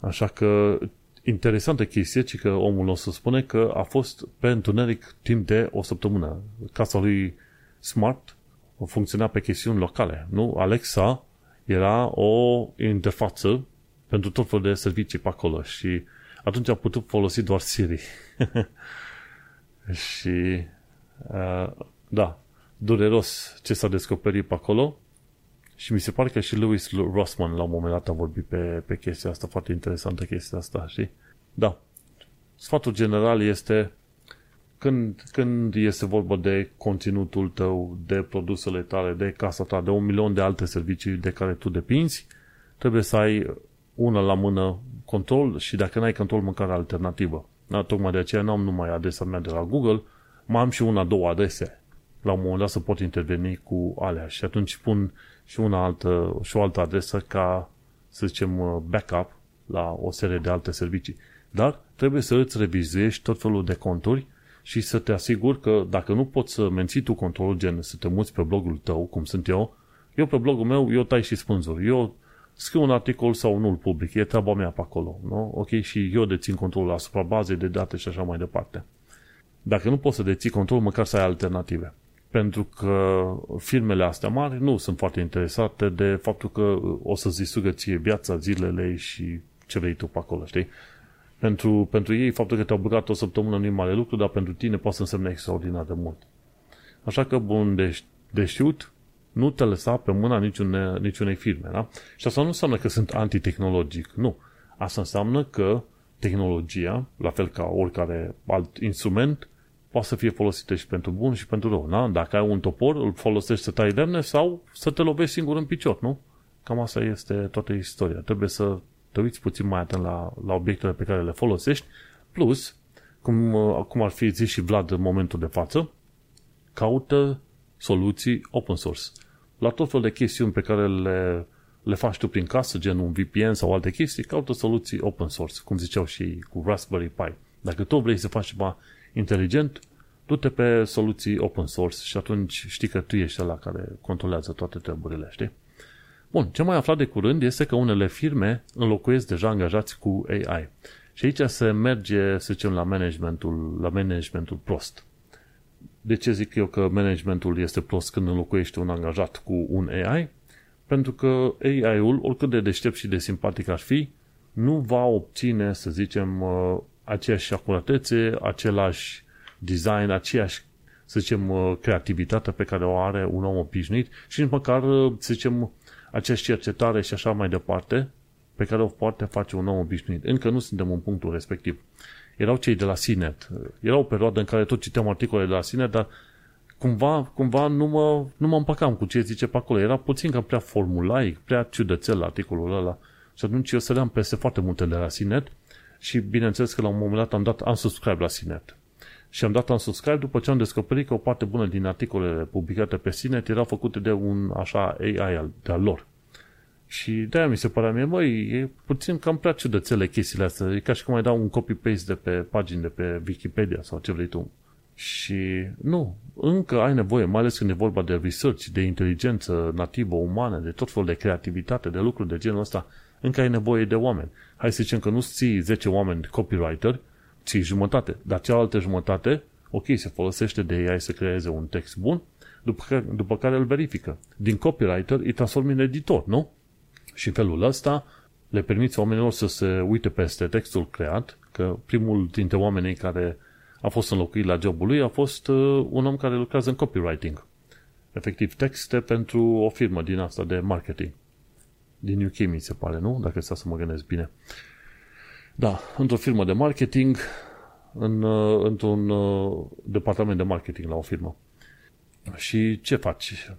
A: Așa că interesantă chestie, ci că omul nostru spune că a fost pe întuneric timp de o săptămână. Casa lui Smart funcționa pe chestiuni locale, nu? Alexa era o interfață pentru tot felul de servicii pe acolo și atunci a putut folosi doar Siri. (laughs) și uh, da, dureros ce s-a descoperit pe acolo și mi se pare că și Lewis Rossman la un moment dat a vorbit pe, pe chestia asta, foarte interesantă chestia asta, știi? Da. Sfatul general este când, când este vorba de conținutul tău, de produsele tale, de casa ta, de un milion de alte servicii de care tu depinzi, trebuie să ai una la mână control și dacă n-ai control, măcar alternativă. Da, tocmai de aceea n-am numai adresa mea de la Google, mai am și una, două adrese. La un moment dat să pot interveni cu alea și atunci pun și una altă, și o altă adresă ca, să zicem, backup la o serie de alte servicii. Dar trebuie să îți revizuiești tot felul de conturi și să te asiguri că dacă nu poți să menții tu controlul gen să te muți pe blogul tău, cum sunt eu, eu pe blogul meu, eu tai și spânzuri. Eu scriu un articol sau nu-l public, e treaba mea pe acolo, nu? Ok? Și eu dețin controlul asupra bazei de date și așa mai departe. Dacă nu poți să deții control, măcar să ai alternative. Pentru că firmele astea mari nu sunt foarte interesate de faptul că o să-ți distrugă ție viața, zilele și ce vrei tu pe acolo, știi? Pentru, pentru ei, faptul că te-au băgat o săptămână nu e mare lucru, dar pentru tine poate să însemne extraordinar de mult. Așa că, bun, de, de știut, nu te lăsa pe mâna niciune, niciunei firme. Da? Și asta nu înseamnă că sunt antitehnologic. Nu. Asta înseamnă că tehnologia, la fel ca oricare alt instrument, poate să fie folosită și pentru bun și pentru rău. Da? Dacă ai un topor, îl folosești să tai lemne sau să te lovești singur în picior, nu? Cam asta este toată istoria. Trebuie să te uiți puțin mai atent la, la obiectele pe care le folosești, plus, cum, cum ar fi zis și Vlad în momentul de față, caută soluții open source. La tot felul de chestiuni pe care le, le faci tu prin casă, gen un VPN sau alte chestii, caută soluții open source, cum ziceau și cu Raspberry Pi. Dacă tu vrei să faci ceva inteligent, du-te pe soluții open source și atunci știi că tu ești la care controlează toate treburile, știi? Bun, ce mai aflat de curând este că unele firme înlocuiesc deja angajați cu AI. Și aici se merge, să zicem, la managementul, la managementul prost. De ce zic eu că managementul este prost când înlocuiește un angajat cu un AI? Pentru că AI-ul, oricât de deștept și de simpatic ar fi, nu va obține, să zicem, uh, aceeași acuratețe, același design, aceeași, să zicem, uh, creativitate pe care o are un om obișnuit și nici măcar, uh, să zicem, aceeași cercetare și așa mai departe, pe care o poate face un om obișnuit. Încă nu suntem în punctul respectiv. Erau cei de la Sinet. Era o perioadă în care tot citeam articole de la Sinet, dar cumva, cumva nu, mă, nu mă împăcam cu ce zice pe acolo. Era puțin cam prea formulaic, prea ciudățel articolul ăla. Și atunci eu săream peste foarte multe de la Sinet și bineînțeles că la un moment dat am dat unsubscribe la Sinet. Și am dat unsubscribe după ce am descoperit că o parte bună din articolele publicate pe Sinet erau făcute de un așa AI de-al lor. Și de-aia mi se părea mie, măi, e puțin cam prea ciudățele chestiile astea. E ca și cum ai da un copy-paste de pe pagini de pe Wikipedia sau ce vrei tu. Și nu, încă ai nevoie, mai ales când e vorba de research, de inteligență nativă, umană, de tot felul de creativitate, de lucruri de genul ăsta, încă ai nevoie de oameni. Hai să zicem că nu ții 10 oameni copywriter, ții jumătate, dar cealaltă jumătate, ok, se folosește de AI să creeze un text bun, după care, după care îl verifică. Din copywriter îi transformi în editor, nu? Și în felul ăsta le permiți oamenilor să se uite peste textul creat, că primul dintre oamenii care a fost înlocuit la jobul lui a fost uh, un om care lucrează în copywriting. Efectiv, texte pentru o firmă din asta de marketing. Din UK, mi se pare, nu? Dacă să mă gândesc bine. Da, într-o firmă de marketing, în, uh, într-un uh, departament de marketing la o firmă. Și ce faci?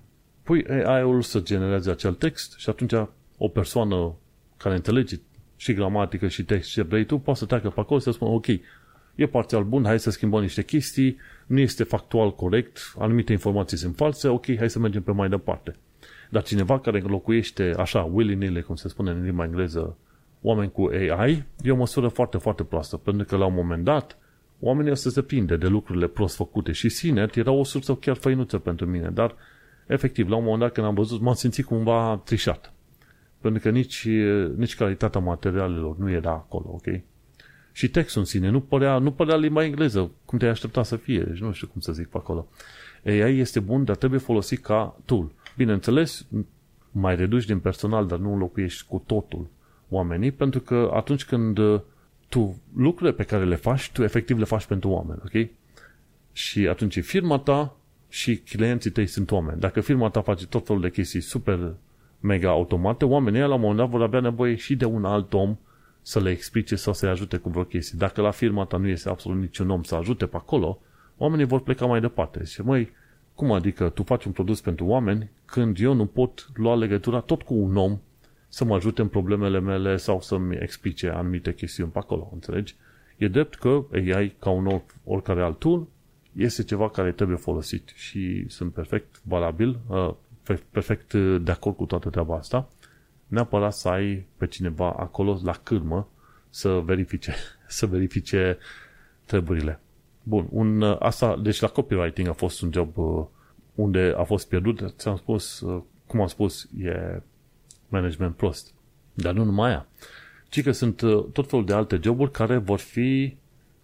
A: Pui AI-ul să genereze acel text și atunci o persoană care înțelege și gramatică și text ce vrei tu, poate să treacă pe acolo și să spună, ok, e parțial bun, hai să schimbăm niște chestii, nu este factual corect, anumite informații sunt false, ok, hai să mergem pe mai departe. Dar cineva care locuiește așa, willy-nilly, cum se spune în limba engleză, oameni cu AI, e o măsură foarte, foarte proastă, pentru că la un moment dat, oamenii o să se prinde de lucrurile prost făcute și Sinet era o sursă chiar făinuță pentru mine, dar efectiv, la un moment dat când am văzut, m-am simțit cumva trișat. Pentru că nici, nici calitatea materialelor nu era acolo, ok? Și textul în sine nu părea, nu părea limba engleză, cum te-ai aștepta să fie, deci nu știu cum să zic pe acolo. AI este bun, dar trebuie folosit ca tool. Bineînțeles, mai reduci din personal, dar nu înlocuiești cu totul oamenii, pentru că atunci când tu lucrurile pe care le faci, tu efectiv le faci pentru oameni, ok? Și atunci firma ta și clienții tăi sunt oameni. Dacă firma ta face tot felul de chestii super mega automate, oamenii la un moment dat vor avea nevoie și de un alt om să le explice sau să-i ajute cu vreo chestie. Dacă la firma ta nu este absolut niciun om să ajute pe acolo, oamenii vor pleca mai departe. Și măi, cum adică tu faci un produs pentru oameni când eu nu pot lua legătura tot cu un om să mă ajute în problemele mele sau să-mi explice anumite chestiuni pe acolo, înțelegi? E drept că AI, ca un oricare alt tool, este ceva care trebuie folosit și sunt perfect valabil, uh, perfect de acord cu toată treaba asta. Neapărat să ai pe cineva acolo la cârmă să verifice, (laughs) să verifice treburile. Bun, un, uh, asta, deci la copywriting a fost un job uh, unde a fost pierdut, ți-am spus, cum am spus, e management prost. Dar nu numai aia. Ci că sunt tot felul de alte joburi care vor fi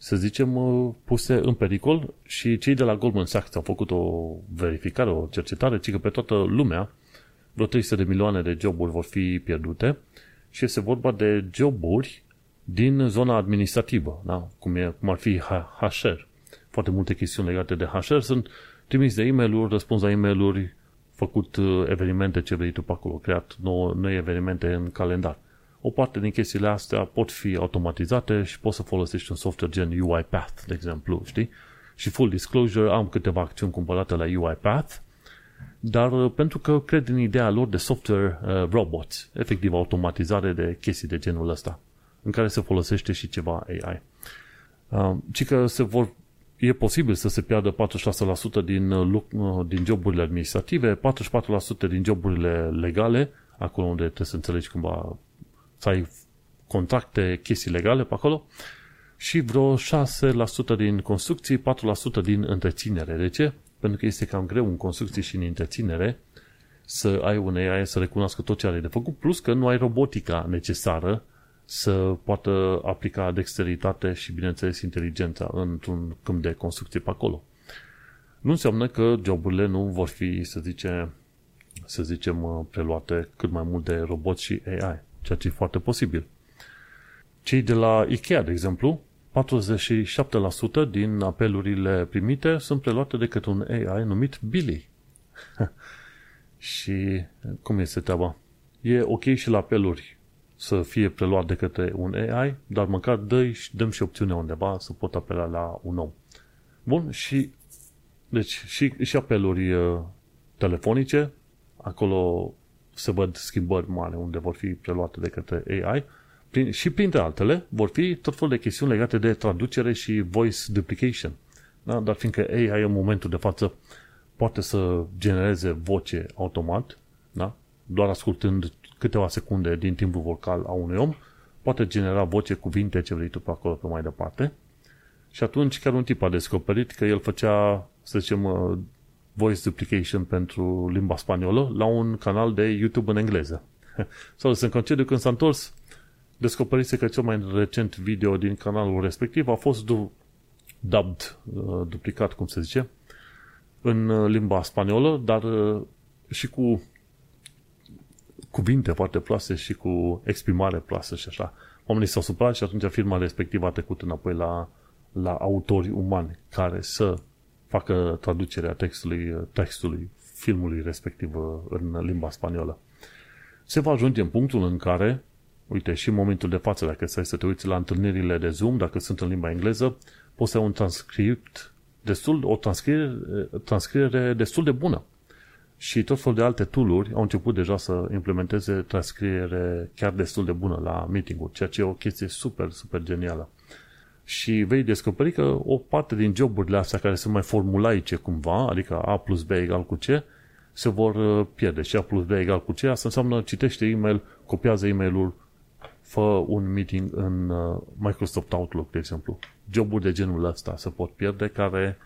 A: să zicem, uh, puse în pericol și cei de la Goldman Sachs au făcut o verificare, o cercetare, ci că pe toată lumea vreo 300 de milioane de joburi vor fi pierdute și este vorba de joburi din zona administrativă, da? cum, e, cum ar fi HR. Foarte multe chestiuni legate de HR sunt trimis de e-mail-uri, răspuns la e-mail-uri, făcut uh, evenimente ce vrei tu pe acolo, creat noi, noi evenimente în calendar. O parte din chestiile astea pot fi automatizate și poți să folosești un software gen UiPath, de exemplu, știi? Și full disclosure, am câteva acțiuni cumpărate la UiPath, dar uh, pentru că cred în ideea lor de software uh, robots, efectiv automatizare de chestii de genul ăsta, în care se folosește și ceva AI. Uh, ci că se vor, e posibil să se piardă 46% din, uh, uh, din joburile administrative, 44% din joburile legale, acolo unde trebuie să înțelegi cumva să ai contracte, chestii legale pe acolo și vreo 6% din construcții, 4% din întreținere. De ce? Pentru că este cam greu în construcții și în întreținere să ai un AI să recunoască tot ce are de făcut, plus că nu ai robotica necesară să poată aplica dexteritate și, bineînțeles, inteligența într-un câmp de construcție pe acolo. Nu înseamnă că joburile nu vor fi, să, zice, să zicem, preluate cât mai mult de roboți și AI ceea ce e foarte posibil. Cei de la IKEA, de exemplu, 47% din apelurile primite sunt preluate de către un AI numit Billy. (laughs) și cum este treaba? E ok și la apeluri să fie preluat de către un AI, dar măcar dă dăm și opțiunea undeva să pot apela la un om. Bun, și deci și, și apeluri uh, telefonice, acolo se văd schimbări mari unde vor fi preluate de către AI prin, și printre altele vor fi tot felul de chestiuni legate de traducere și voice duplication. Da? Dar fiindcă AI în momentul de față poate să genereze voce automat, da? doar ascultând câteva secunde din timpul vocal a unui om, poate genera voce, cuvinte, ce vrei tu pe acolo, pe mai departe. Și atunci chiar un tip a descoperit că el făcea, să zicem, voice duplication pentru limba spaniolă la un canal de YouTube în engleză. (laughs) Sau să în concediu când s-a întors, descoperise că cel mai recent video din canalul respectiv a fost du- dubbed, uh, duplicat, cum se zice, în uh, limba spaniolă, dar uh, și cu cuvinte foarte plase și cu exprimare plasă și așa. Oamenii s-au supărat și atunci firma respectivă a trecut înapoi la, la autori umani care să facă traducerea textului, textului filmului respectiv uh, în limba spaniolă. Se va ajunge în punctul în care, uite, și în momentul de față, dacă stai să te uiți la întâlnirile de Zoom, dacă sunt în limba engleză, poți să ai un transcript destul, o transcriere, transcriere destul de bună. Și tot felul de alte tooluri au început deja să implementeze transcriere chiar destul de bună la meeting-uri, ceea ce e o chestie super, super genială și vei descoperi că o parte din joburile astea care sunt mai formulaice cumva, adică A plus B egal cu C, se vor uh, pierde. Și A plus B egal cu C, asta înseamnă citește e-mail, copiază e-mailul, fă un meeting în uh, Microsoft Outlook, de exemplu. Joburi de genul ăsta se pot pierde care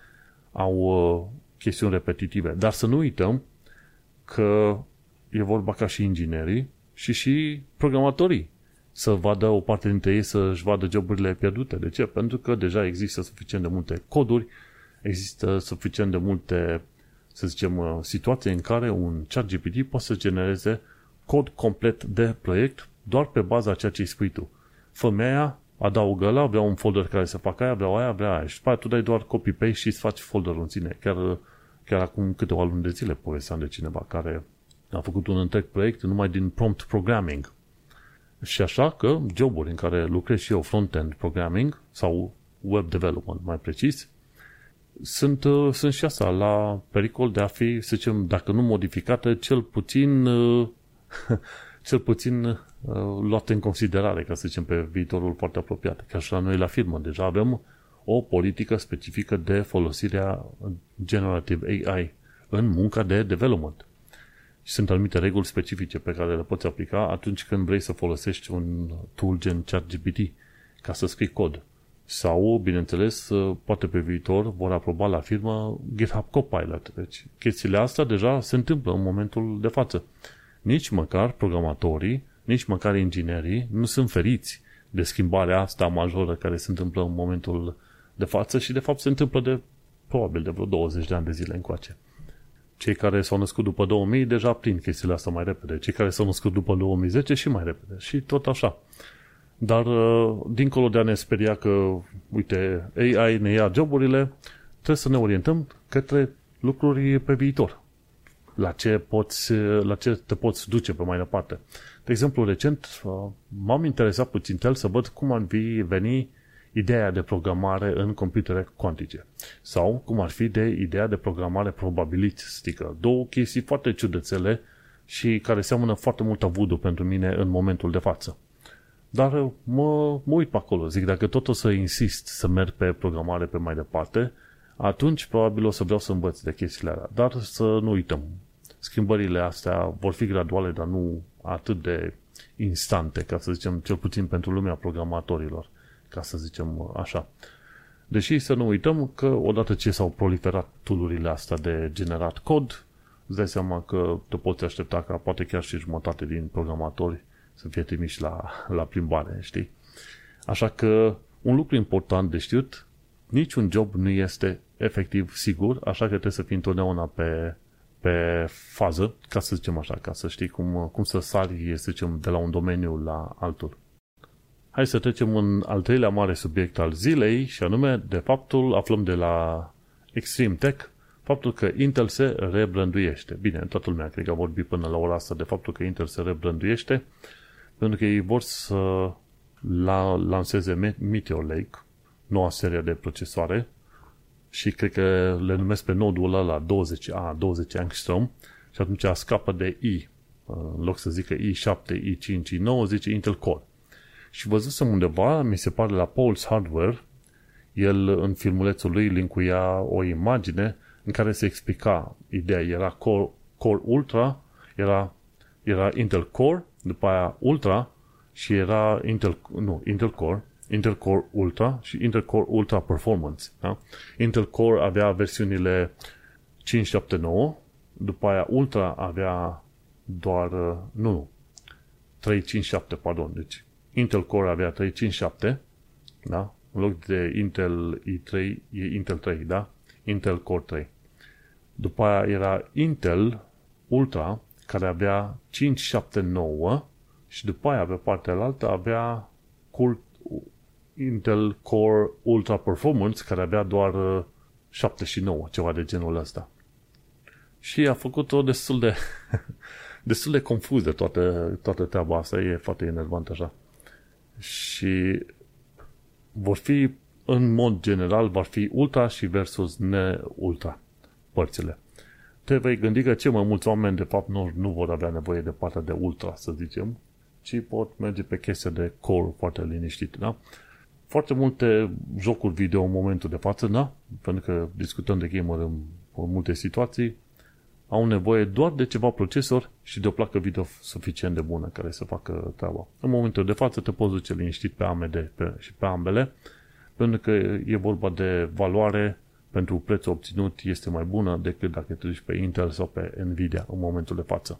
A: au uh, chestiuni repetitive. Dar să nu uităm că e vorba ca și inginerii și și programatorii să vadă o parte dintre ei să-și vadă joburile pierdute. De ce? Pentru că deja există suficient de multe coduri, există suficient de multe, să zicem, uh, situații în care un chat GPT poate să genereze cod complet de proiect doar pe baza ceea ce îi spui tu. Femeia adaugă la, vrea un folder care să facă aia, vrea aia, vrea aia. Și după tu dai doar copy-paste și îți faci folderul în sine. Chiar, chiar acum câteva luni de zile povesteam de cineva care a făcut un întreg proiect numai din prompt programming. Și așa că joburi în care lucrez și eu front-end programming sau web development mai precis, sunt, uh, sunt și asta, la pericol de a fi, să zicem, dacă nu modificată, cel puțin, uh, (laughs) cel puțin uh, luate în considerare, ca să zicem, pe viitorul foarte apropiat. Ca și la noi la firmă, deja avem o politică specifică de folosirea generative AI în munca de development. Și sunt anumite reguli specifice pe care le poți aplica atunci când vrei să folosești un tool gen ChatGPT ca să scrii cod. Sau, bineînțeles, poate pe viitor vor aproba la firmă GitHub Copilot. Deci, chestiile astea deja se întâmplă în momentul de față. Nici măcar programatorii, nici măcar inginerii nu sunt feriți de schimbarea asta majoră care se întâmplă în momentul de față și, de fapt, se întâmplă de probabil de vreo 20 de ani de zile încoace. Cei care s-au născut după 2000 deja prind chestiile astea mai repede. Cei care s-au născut după 2010 și mai repede. Și tot așa. Dar, uh, dincolo de a ne speria că, uite, AI ne ia joburile, trebuie să ne orientăm către lucruri pe viitor. La ce, poți, la ce te poți duce pe mai departe. De exemplu, recent uh, m-am interesat puțin tel să văd cum ar fi veni ideea de programare în computere cuantice. Sau cum ar fi de ideea de programare probabilistică. Două chestii foarte ciudățele și care seamănă foarte mult avudu pentru mine în momentul de față. Dar mă, mă uit pe acolo. Zic, dacă tot o să insist să merg pe programare pe mai departe, atunci probabil o să vreau să învăț de chestiile alea. Dar să nu uităm. Schimbările astea vor fi graduale, dar nu atât de instante, ca să zicem, cel puțin pentru lumea programatorilor, ca să zicem așa. Deși să nu uităm că odată ce s-au proliferat tool astea de generat cod, îți dai seama că te poți aștepta ca poate chiar și jumătate din programatori să fie trimiși la, la plimbare, știi? Așa că un lucru important de știut, niciun job nu este efectiv sigur, așa că trebuie să fii întotdeauna pe, pe fază, ca să zicem așa, ca să știi cum, cum să sari, să zicem, de la un domeniu la altul. Hai să trecem în al treilea mare subiect al zilei și anume, de faptul, aflăm de la Extreme Tech, faptul că Intel se rebranduiește. Bine, toată lumea cred că a vorbit până la ora asta de faptul că Intel se rebranduiește pentru că ei vor să la, lanseze Meteor Lake, noua serie de procesoare, și cred că le numesc pe nodul ăla la 20A, 20 angstrom, și atunci scapă de I. În loc să zică i7, i5, i9, zice Intel Core. Și văzusem undeva, mi se pare la Pulse Hardware, el în filmulețul lui linkuia o imagine în care se explica ideea. Era Core, Core Ultra, era, era Intel Core după aia Ultra și era Intel, nu, Intel Core, Intel Core Ultra și Intel Core Ultra Performance. Da? Intel Core avea versiunile 579, după aia Ultra avea doar, nu, nu, 357, pardon, deci Intel Core avea 357, da? În loc de Intel i3, e Intel 3, da? Intel Core 3. După aia era Intel Ultra, care avea 579 și după aia pe partea altă avea Cult, Intel Core Ultra Performance care avea doar 79, uh, ceva de genul ăsta. Și a făcut-o destul de (laughs) destul de confuză toată, toată treaba asta, e foarte enervant așa. Și vor fi, în mod general, vor fi ultra și versus ne-ultra părțile te vei gândi că cei mai mulți oameni, de fapt, nu, nu vor avea nevoie de partea de ultra, să zicem, ci pot merge pe chestia de core foarte liniștit, da? Foarte multe jocuri video în momentul de față, da? Pentru că discutăm de gamer în, în multe situații, au nevoie doar de ceva procesor și de o placă video suficient de bună care să facă treaba. În momentul de față te poți duce liniștit pe AMD pe, și pe ambele, pentru că e vorba de valoare pentru prețul obținut este mai bună decât dacă te duci pe Intel sau pe Nvidia în momentul de față.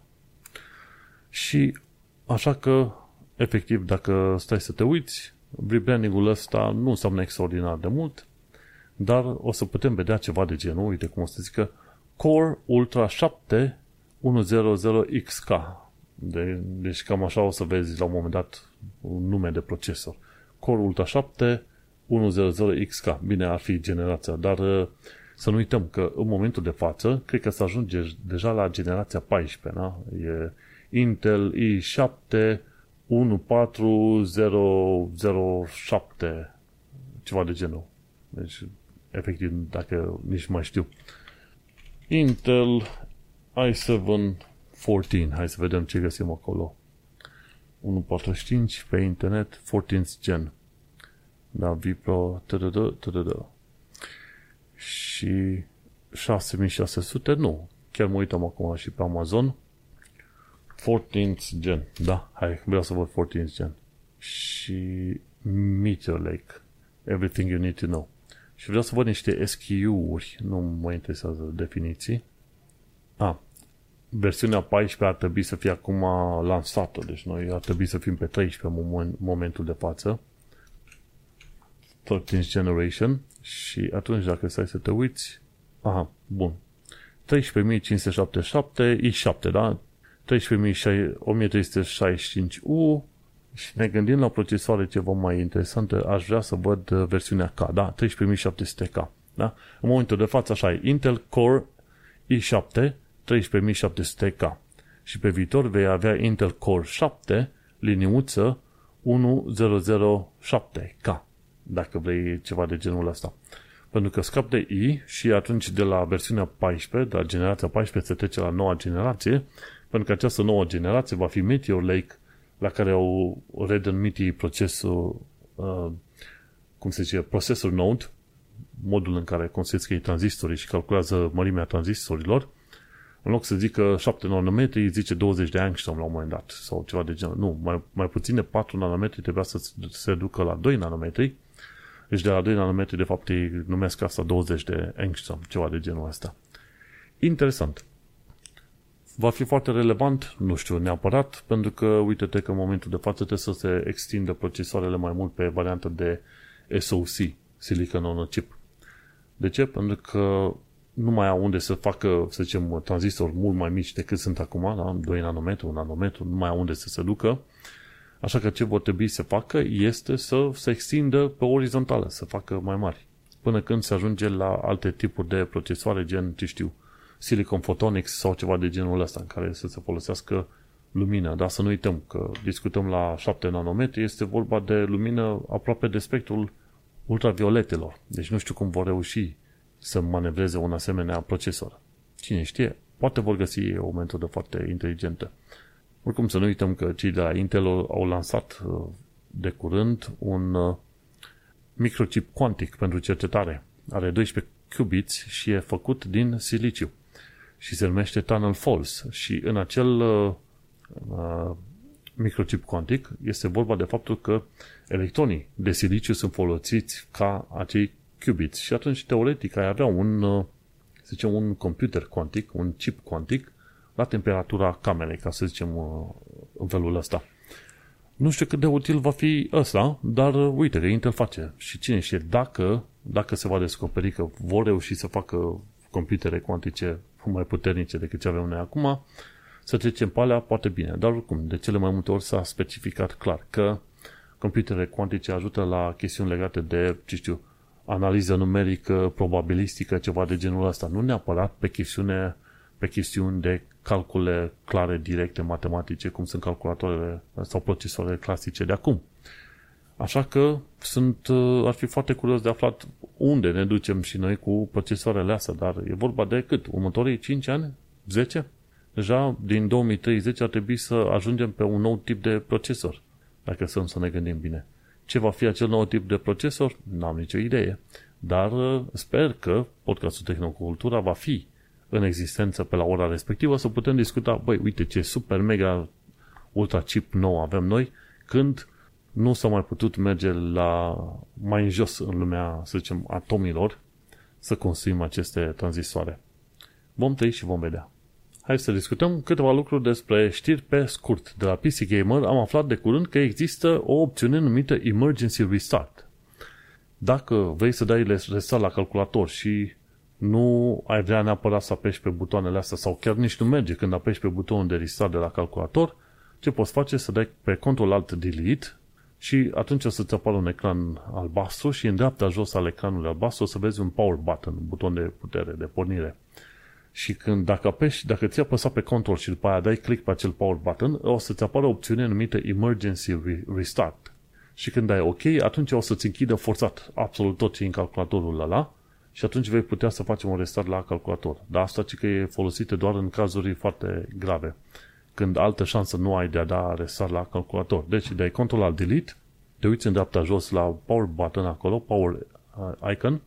A: Și așa că, efectiv, dacă stai să te uiți, rebranding-ul ăsta nu înseamnă extraordinar de mult, dar o să putem vedea ceva de genul, uite cum o să zică Core Ultra 7 100XK. De, deci cam așa o să vezi la un moment dat un nume de procesor. Core Ultra 7 100XK. Bine, ar fi generația, dar uh, să nu uităm că în momentul de față, cred că se ajunge deja la generația 14, da? E Intel i7 14007, ceva de genul. Deci efectiv, dacă nici mai știu. Intel i7 14. Hai să vedem ce găsim acolo. 1.45 pe internet, 14th gen. Da, Vipro, tădădă, tădădă. Și 6600, nu. Chiar mă uităm acum și pe Amazon. 14th gen. Da, hai, vreau să văd 14th gen. Și Meteor Lake. Everything you need to know. Și vreau să văd niște SKU-uri. Nu mă interesează definiții. A, versiunea 14 ar trebui să fie acum lansată, deci noi ar trebui să fim pe 13 în momentul de față. 13th generation și atunci dacă stai să te uiți, aha, bun, 13577 i7, da? 13365U și ne gândim la procesoare ceva mai interesante, aș vrea să văd uh, versiunea K, da? 13700K, da? În momentul de față așa e, Intel Core i7 13700K și pe viitor vei avea Intel Core 7 liniuță 1007K dacă vrei ceva de genul ăsta. Pentru că scap de i și atunci de la versiunea 14, de la generația 14 se trece la noua generație, pentru că această nouă generație va fi Meteor Lake, la care au redenumit ei procesul, uh, cum se zice, procesor node, modul în care construiesc tranzistorii și calculează mărimea tranzistorilor, în loc să zică 7 nanometri, zice 20 de angstrom la un moment dat, sau ceva de genul. Nu, mai, mai puțin de 4 nanometri trebuia să se ducă la 2 nanometri, deci de la 2 nanometri, de fapt, ei numesc asta 20 de angstrom, ceva de genul ăsta. Interesant. Va fi foarte relevant? Nu știu neapărat, pentru că uite-te că în momentul de față trebuie să se extindă procesoarele mai mult pe varianta de SoC, Silicon on a Chip. De ce? Pentru că nu mai au unde să facă, să zicem, tranzistori mult mai mici decât sunt acum, da? 2 nanometri, 1 nanometru, nu mai au unde să se ducă. Așa că ce vor trebui să facă este să se extindă pe orizontală, să facă mai mari. Până când se ajunge la alte tipuri de procesoare, gen, ce știu, Silicon Photonics sau ceva de genul ăsta, în care să se folosească lumină. Dar să nu uităm că discutăm la 7 nanometri, este vorba de lumină aproape de spectrul ultravioletelor. Deci nu știu cum vor reuși să manevreze un asemenea procesor. Cine știe, poate vor găsi o metodă foarte inteligentă. Oricum să nu uităm că cei de la Intel au lansat uh, de curând un uh, microchip cuantic pentru cercetare. Are 12 qubits și e făcut din siliciu și se numește Tunnel Falls și în acel uh, uh, microchip cuantic este vorba de faptul că electronii de siliciu sunt folosiți ca acei qubits și atunci teoretic ai avea un, uh, să zicem, un computer cuantic, un chip cuantic la temperatura camerei, ca să zicem uh, în felul ăsta. Nu știu cât de util va fi ăsta, dar uh, uite că Intel face. Și cine știe, dacă, dacă se va descoperi că vor reuși să facă computere cuantice mai puternice decât ce avem noi acum, să trecem pe alea poate bine. Dar oricum, de cele mai multe ori s-a specificat clar că computere cuantice ajută la chestiuni legate de, ce știu, analiză numerică, probabilistică, ceva de genul ăsta. Nu neapărat pe chestiune pe chestiuni de calcule clare, directe, matematice, cum sunt calculatoarele sau procesoarele clasice de acum. Așa că sunt, ar fi foarte curios de aflat unde ne ducem și noi cu procesoarele astea, dar e vorba de cât? Următorii 5 ani? 10? Deja din 2030 ar trebui să ajungem pe un nou tip de procesor, dacă să să ne gândim bine. Ce va fi acel nou tip de procesor? N-am nicio idee. Dar uh, sper că podcastul Tehnocultura va fi în existență pe la ora respectivă să putem discuta, băi, uite ce super mega ultra chip nou avem noi, când nu s-a mai putut merge la mai în jos în lumea, să zicem, atomilor, să construim aceste tranzistoare. Vom trăi și vom vedea. Hai să discutăm câteva lucruri despre știri pe scurt. De la PC Gamer am aflat de curând că există o opțiune numită Emergency Restart. Dacă vrei să dai restart la calculator și nu ai vrea neapărat să apeși pe butoanele astea sau chiar nici nu merge când apeși pe butonul de restart de la calculator, ce poți face? Să dai pe control alt delete și atunci o să-ți apară un ecran albastru și în dreapta jos al ecranului albastru o să vezi un power button, un buton de putere, de pornire. Și când, dacă apeși, dacă ți-a apăsat pe control și după aia dai click pe acel power button, o să-ți apară o opțiune numită Emergency Restart. Și când dai OK, atunci o să-ți închidă forțat absolut tot ce e în calculatorul ăla și atunci vei putea să facem un restart la calculator. Dar asta ci că e folosită doar în cazuri foarte grave, când altă șansă nu ai de a da restart la calculator. Deci dai control al delete, te uiți în dreapta jos la power button acolo, power uh, icon,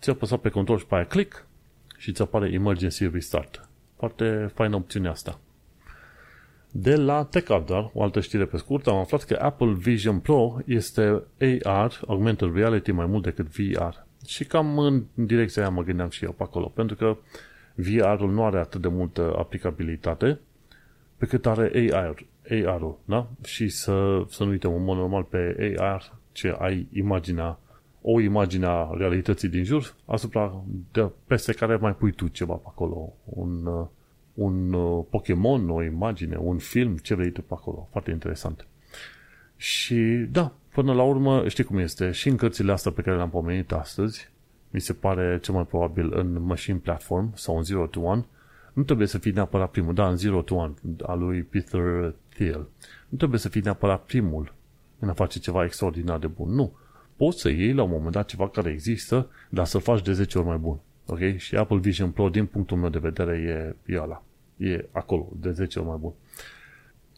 A: ți apăsat pe control și pe aia click și ți apare emergency restart. Foarte faină opțiunea asta. De la TechAdar, o altă știre pe scurt, am aflat că Apple Vision Pro este AR, Augmented Reality, mai mult decât VR. Și cam în direcția aia mă gândeam și eu pe acolo, pentru că VR-ul nu are atât de multă aplicabilitate pe cât are AR, AR-ul, da? Și să, să nu uităm, în mod normal pe AR, ce ai imaginea, o imagine a realității din jur, asupra de, peste care mai pui tu ceva pe acolo, un, un uh, Pokémon, o imagine, un film, ce vrei tu pe acolo. Foarte interesant. Și da, până la urmă, știi cum este, și în cărțile astea pe care le-am pomenit astăzi, mi se pare cel mai probabil în Machine Platform sau în Zero to One, nu trebuie să fii neapărat primul, da, în Zero to One, al lui Peter Thiel. Nu trebuie să fii neapărat primul în a face ceva extraordinar de bun. Nu. Poți să iei la un moment dat ceva care există, dar să-l faci de 10 ori mai bun. Ok? Și Apple Vision Pro, din punctul meu de vedere, e, e ăla. E acolo, de 10 ori mai bun.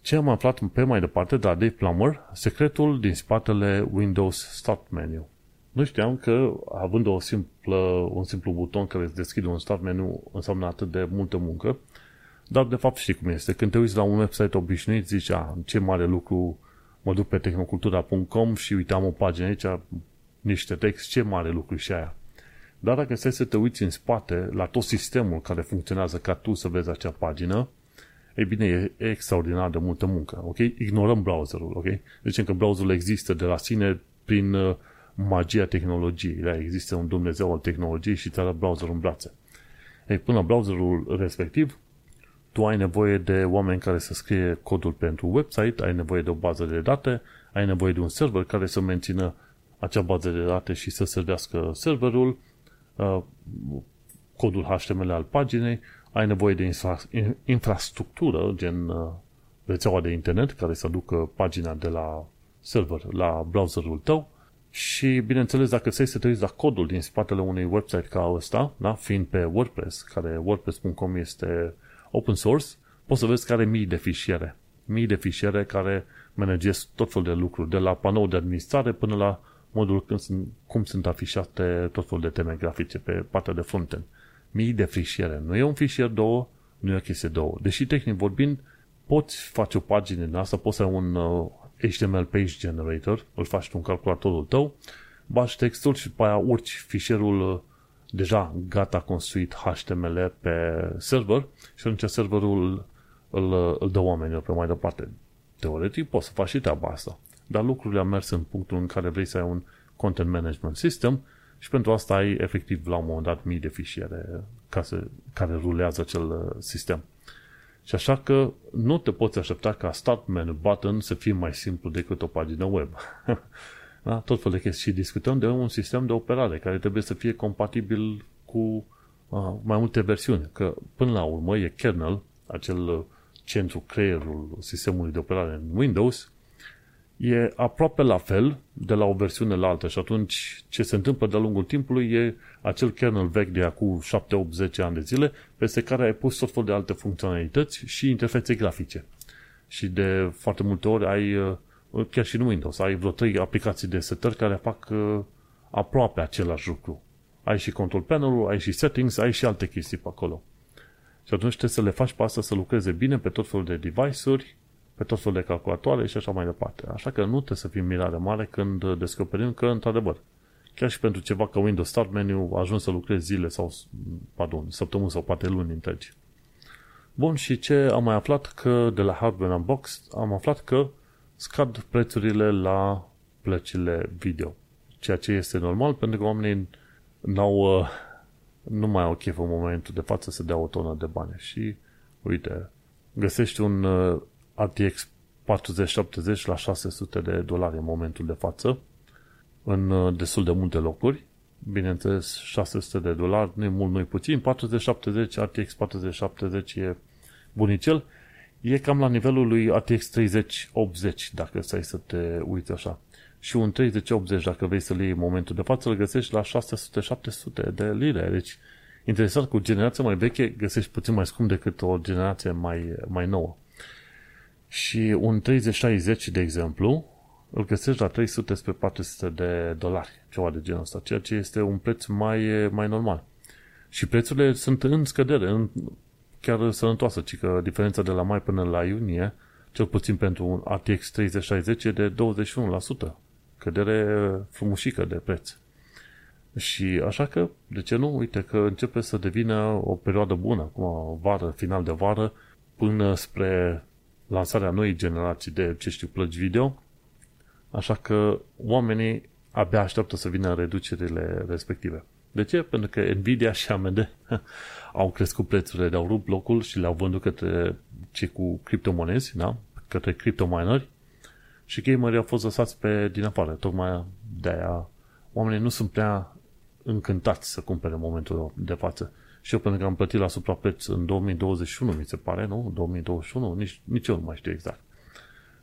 A: Ce am aflat pe mai departe de la Dave Plummer, secretul din spatele Windows Start Menu. Nu știam că, având o simplă, un simplu buton care îți deschide un start menu, înseamnă atât de multă muncă, dar de fapt știi cum este. Când te uiți la un website obișnuit, zici, a, ce mare lucru, mă duc pe tehnocultura.com și uitam o pagină aici, niște text, ce mare lucru și aia. Dar dacă stai să te uiți în spate la tot sistemul care funcționează ca tu să vezi acea pagină, ei bine, e extraordinar de multă muncă, ok? Ignorăm browserul, ok? Zicem că browserul există de la sine prin uh, magia tehnologiei. Da, există un Dumnezeu al tehnologiei și ți are browserul în brațe. Ei, până browserul respectiv, tu ai nevoie de oameni care să scrie codul pentru website, ai nevoie de o bază de date, ai nevoie de un server care să mențină acea bază de date și să servească serverul, uh, codul HTML al paginei, ai nevoie de infra- infrastructură, gen uh, rețeaua de internet, care să ducă pagina de la server la browserul tău și, bineînțeles, dacă ți să te uiți la codul din spatele unui website ca ăsta, da? fiind pe WordPress, care WordPress.com este open source, poți să vezi că are mii de fișiere. Mii de fișiere care managez tot felul de lucruri, de la panou de administrare până la modul când sunt, cum sunt afișate tot felul de teme grafice pe partea de frontend. Mii de fișiere. Nu e un fișier două, nu e o chestie două. Deși tehnic vorbind, poți face o pagină din asta, poți să ai un uh, HTML Page Generator, îl faci tu în calculatorul tău, bași textul și după aia urci fișierul uh, deja gata construit HTML pe server și atunci serverul îl, îl, îl dă oamenilor pe mai departe. Teoretic poți să faci și treaba asta. Dar lucrurile au mers în punctul în care vrei să ai un content management system și pentru asta ai efectiv la un moment dat mii de fișiere ca să, care rulează acel uh, sistem. Și așa că nu te poți aștepta ca Start Menu Button să fie mai simplu decât o pagină web. (laughs) da? Tot felul de chestii. Și discutăm de un sistem de operare care trebuie să fie compatibil cu uh, mai multe versiuni. Că până la urmă e kernel, acel uh, centru creierul sistemului de operare în Windows, e aproape la fel de la o versiune la alta și atunci ce se întâmplă de-a lungul timpului e acel kernel vechi de acum 7, 8, 10 ani de zile peste care ai pus tot felul de alte funcționalități și interfețe grafice. Și de foarte multe ori ai, uh, chiar și în Windows, ai vreo 3 aplicații de setări care fac uh, aproape același lucru. Ai și control panel ai și settings, ai și alte chestii pe acolo. Și atunci trebuie să le faci pe asta să lucreze bine pe tot felul de device-uri pe tot felul de calculatoare și așa mai departe. Așa că nu trebuie să fim mirare mare când descoperim că, într-adevăr, chiar și pentru ceva ca Windows Start Menu a ajuns să lucrezi zile sau, pardon, săptămâni sau poate luni întregi. Bun, și ce am mai aflat că de la Hardware Unbox am aflat că scad prețurile la plăcile video. Ceea ce este normal pentru că oamenii n-au, uh, nu mai au chef în momentul de față să dea o tonă de bani. Și, uite, găsești un uh, RTX 4070 la 600 de dolari în momentul de față, în uh, destul de multe locuri. Bineînțeles, 600 de dolari nu e mult, nu e puțin. 4070, RTX 4070 e bunicel. E cam la nivelul lui RTX 3080, dacă stai să te uiți așa. și un 3080, dacă vrei să-l iei în momentul de față, îl găsești la 600-700 de lire. Deci, interesant, cu generația mai veche găsești puțin mai scump decât o generație mai, mai nouă. Și un 3060, de exemplu, îl găsești la 300 spre 400 de dolari, ceva de genul ăsta, ceea ce este un preț mai, mai normal. Și prețurile sunt în scădere, în, chiar sănătoasă, ci că diferența de la mai până la iunie, cel puțin pentru un ATX 3060, e de 21%. Cădere frumușică de preț. Și așa că, de ce nu? Uite că începe să devină o perioadă bună, acum vară, final de vară, până spre lansarea noii generații de, ce știu, plăci video. Așa că oamenii abia așteaptă să vină reducerile respective. De ce? Pentru că Nvidia și AMD (laughs) au crescut prețurile, de-au rupt locul și le-au vândut către cei cu criptomonezi, da? către criptomineri și gamerii au fost lăsați pe din afară. Tocmai de-aia oamenii nu sunt prea încântați să cumpere în momentul de față. Și eu pentru că am plătit la suprapreț în 2021, mi se pare, nu? 2021? Nici, nici eu nu mai știu exact.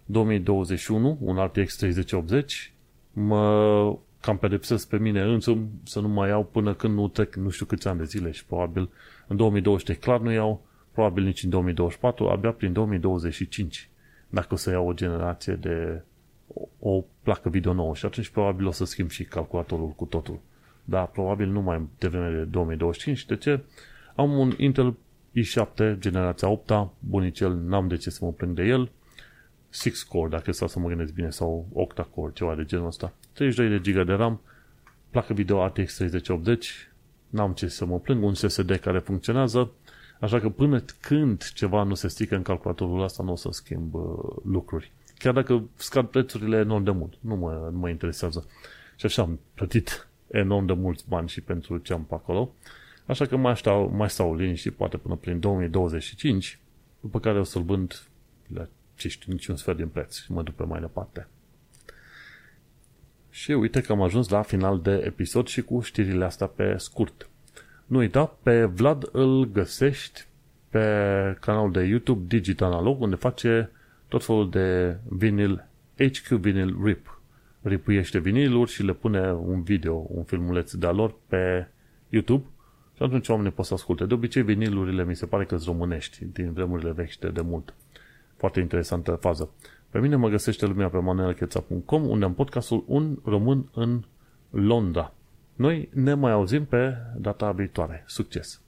A: 2021, un RTX 3080, mă cam pedepsesc pe mine însumi să nu mai iau până când nu trec nu știu câți ani de zile și probabil în 2023 clar nu iau, probabil nici în 2024, abia prin 2025 dacă o să iau o generație de o, o placă video nouă și atunci probabil o să schimb și calculatorul cu totul. Dar probabil nu mai devreme de 2025. De ce? Am un Intel i7 generația 8 bunicel, n-am de ce să mă plâng de el, 6 core, dacă stau să mă gândesc bine, sau octa core, ceva de genul ăsta. 32 de GB de RAM, placă video RTX 3080, n-am ce să mă plâng, un SSD care funcționează, așa că până când ceva nu se strică în calculatorul ăsta, nu o să schimb uh, lucruri. Chiar dacă scad prețurile enorm de mult, nu mă, nu mă interesează. Și așa am plătit enorm de mulți bani și pentru ce am pe acolo. Așa că mai stau, mai stau liniștit, poate până prin 2025, după care o să-l vând la ce știu, niciun sfert din preț și mă duc pe mai departe. Și uite că am ajuns la final de episod și cu știrile astea pe scurt. Nu uita, pe Vlad îl găsești pe canalul de YouTube Digital Analog, unde face tot felul de vinil, HQ Vinyl Rip. Ripuiește viniluri și le pune un video, un filmuleț de-a lor pe YouTube și atunci oamenii pot să asculte. De obicei vinilurile mi se pare că sunt românești din vremurile vechi de, de mult. Foarte interesantă fază. Pe mine mă găsește lumea pe manuelcheța.com unde am podcastul Un Român în Londra. Noi ne mai auzim pe data viitoare. Succes!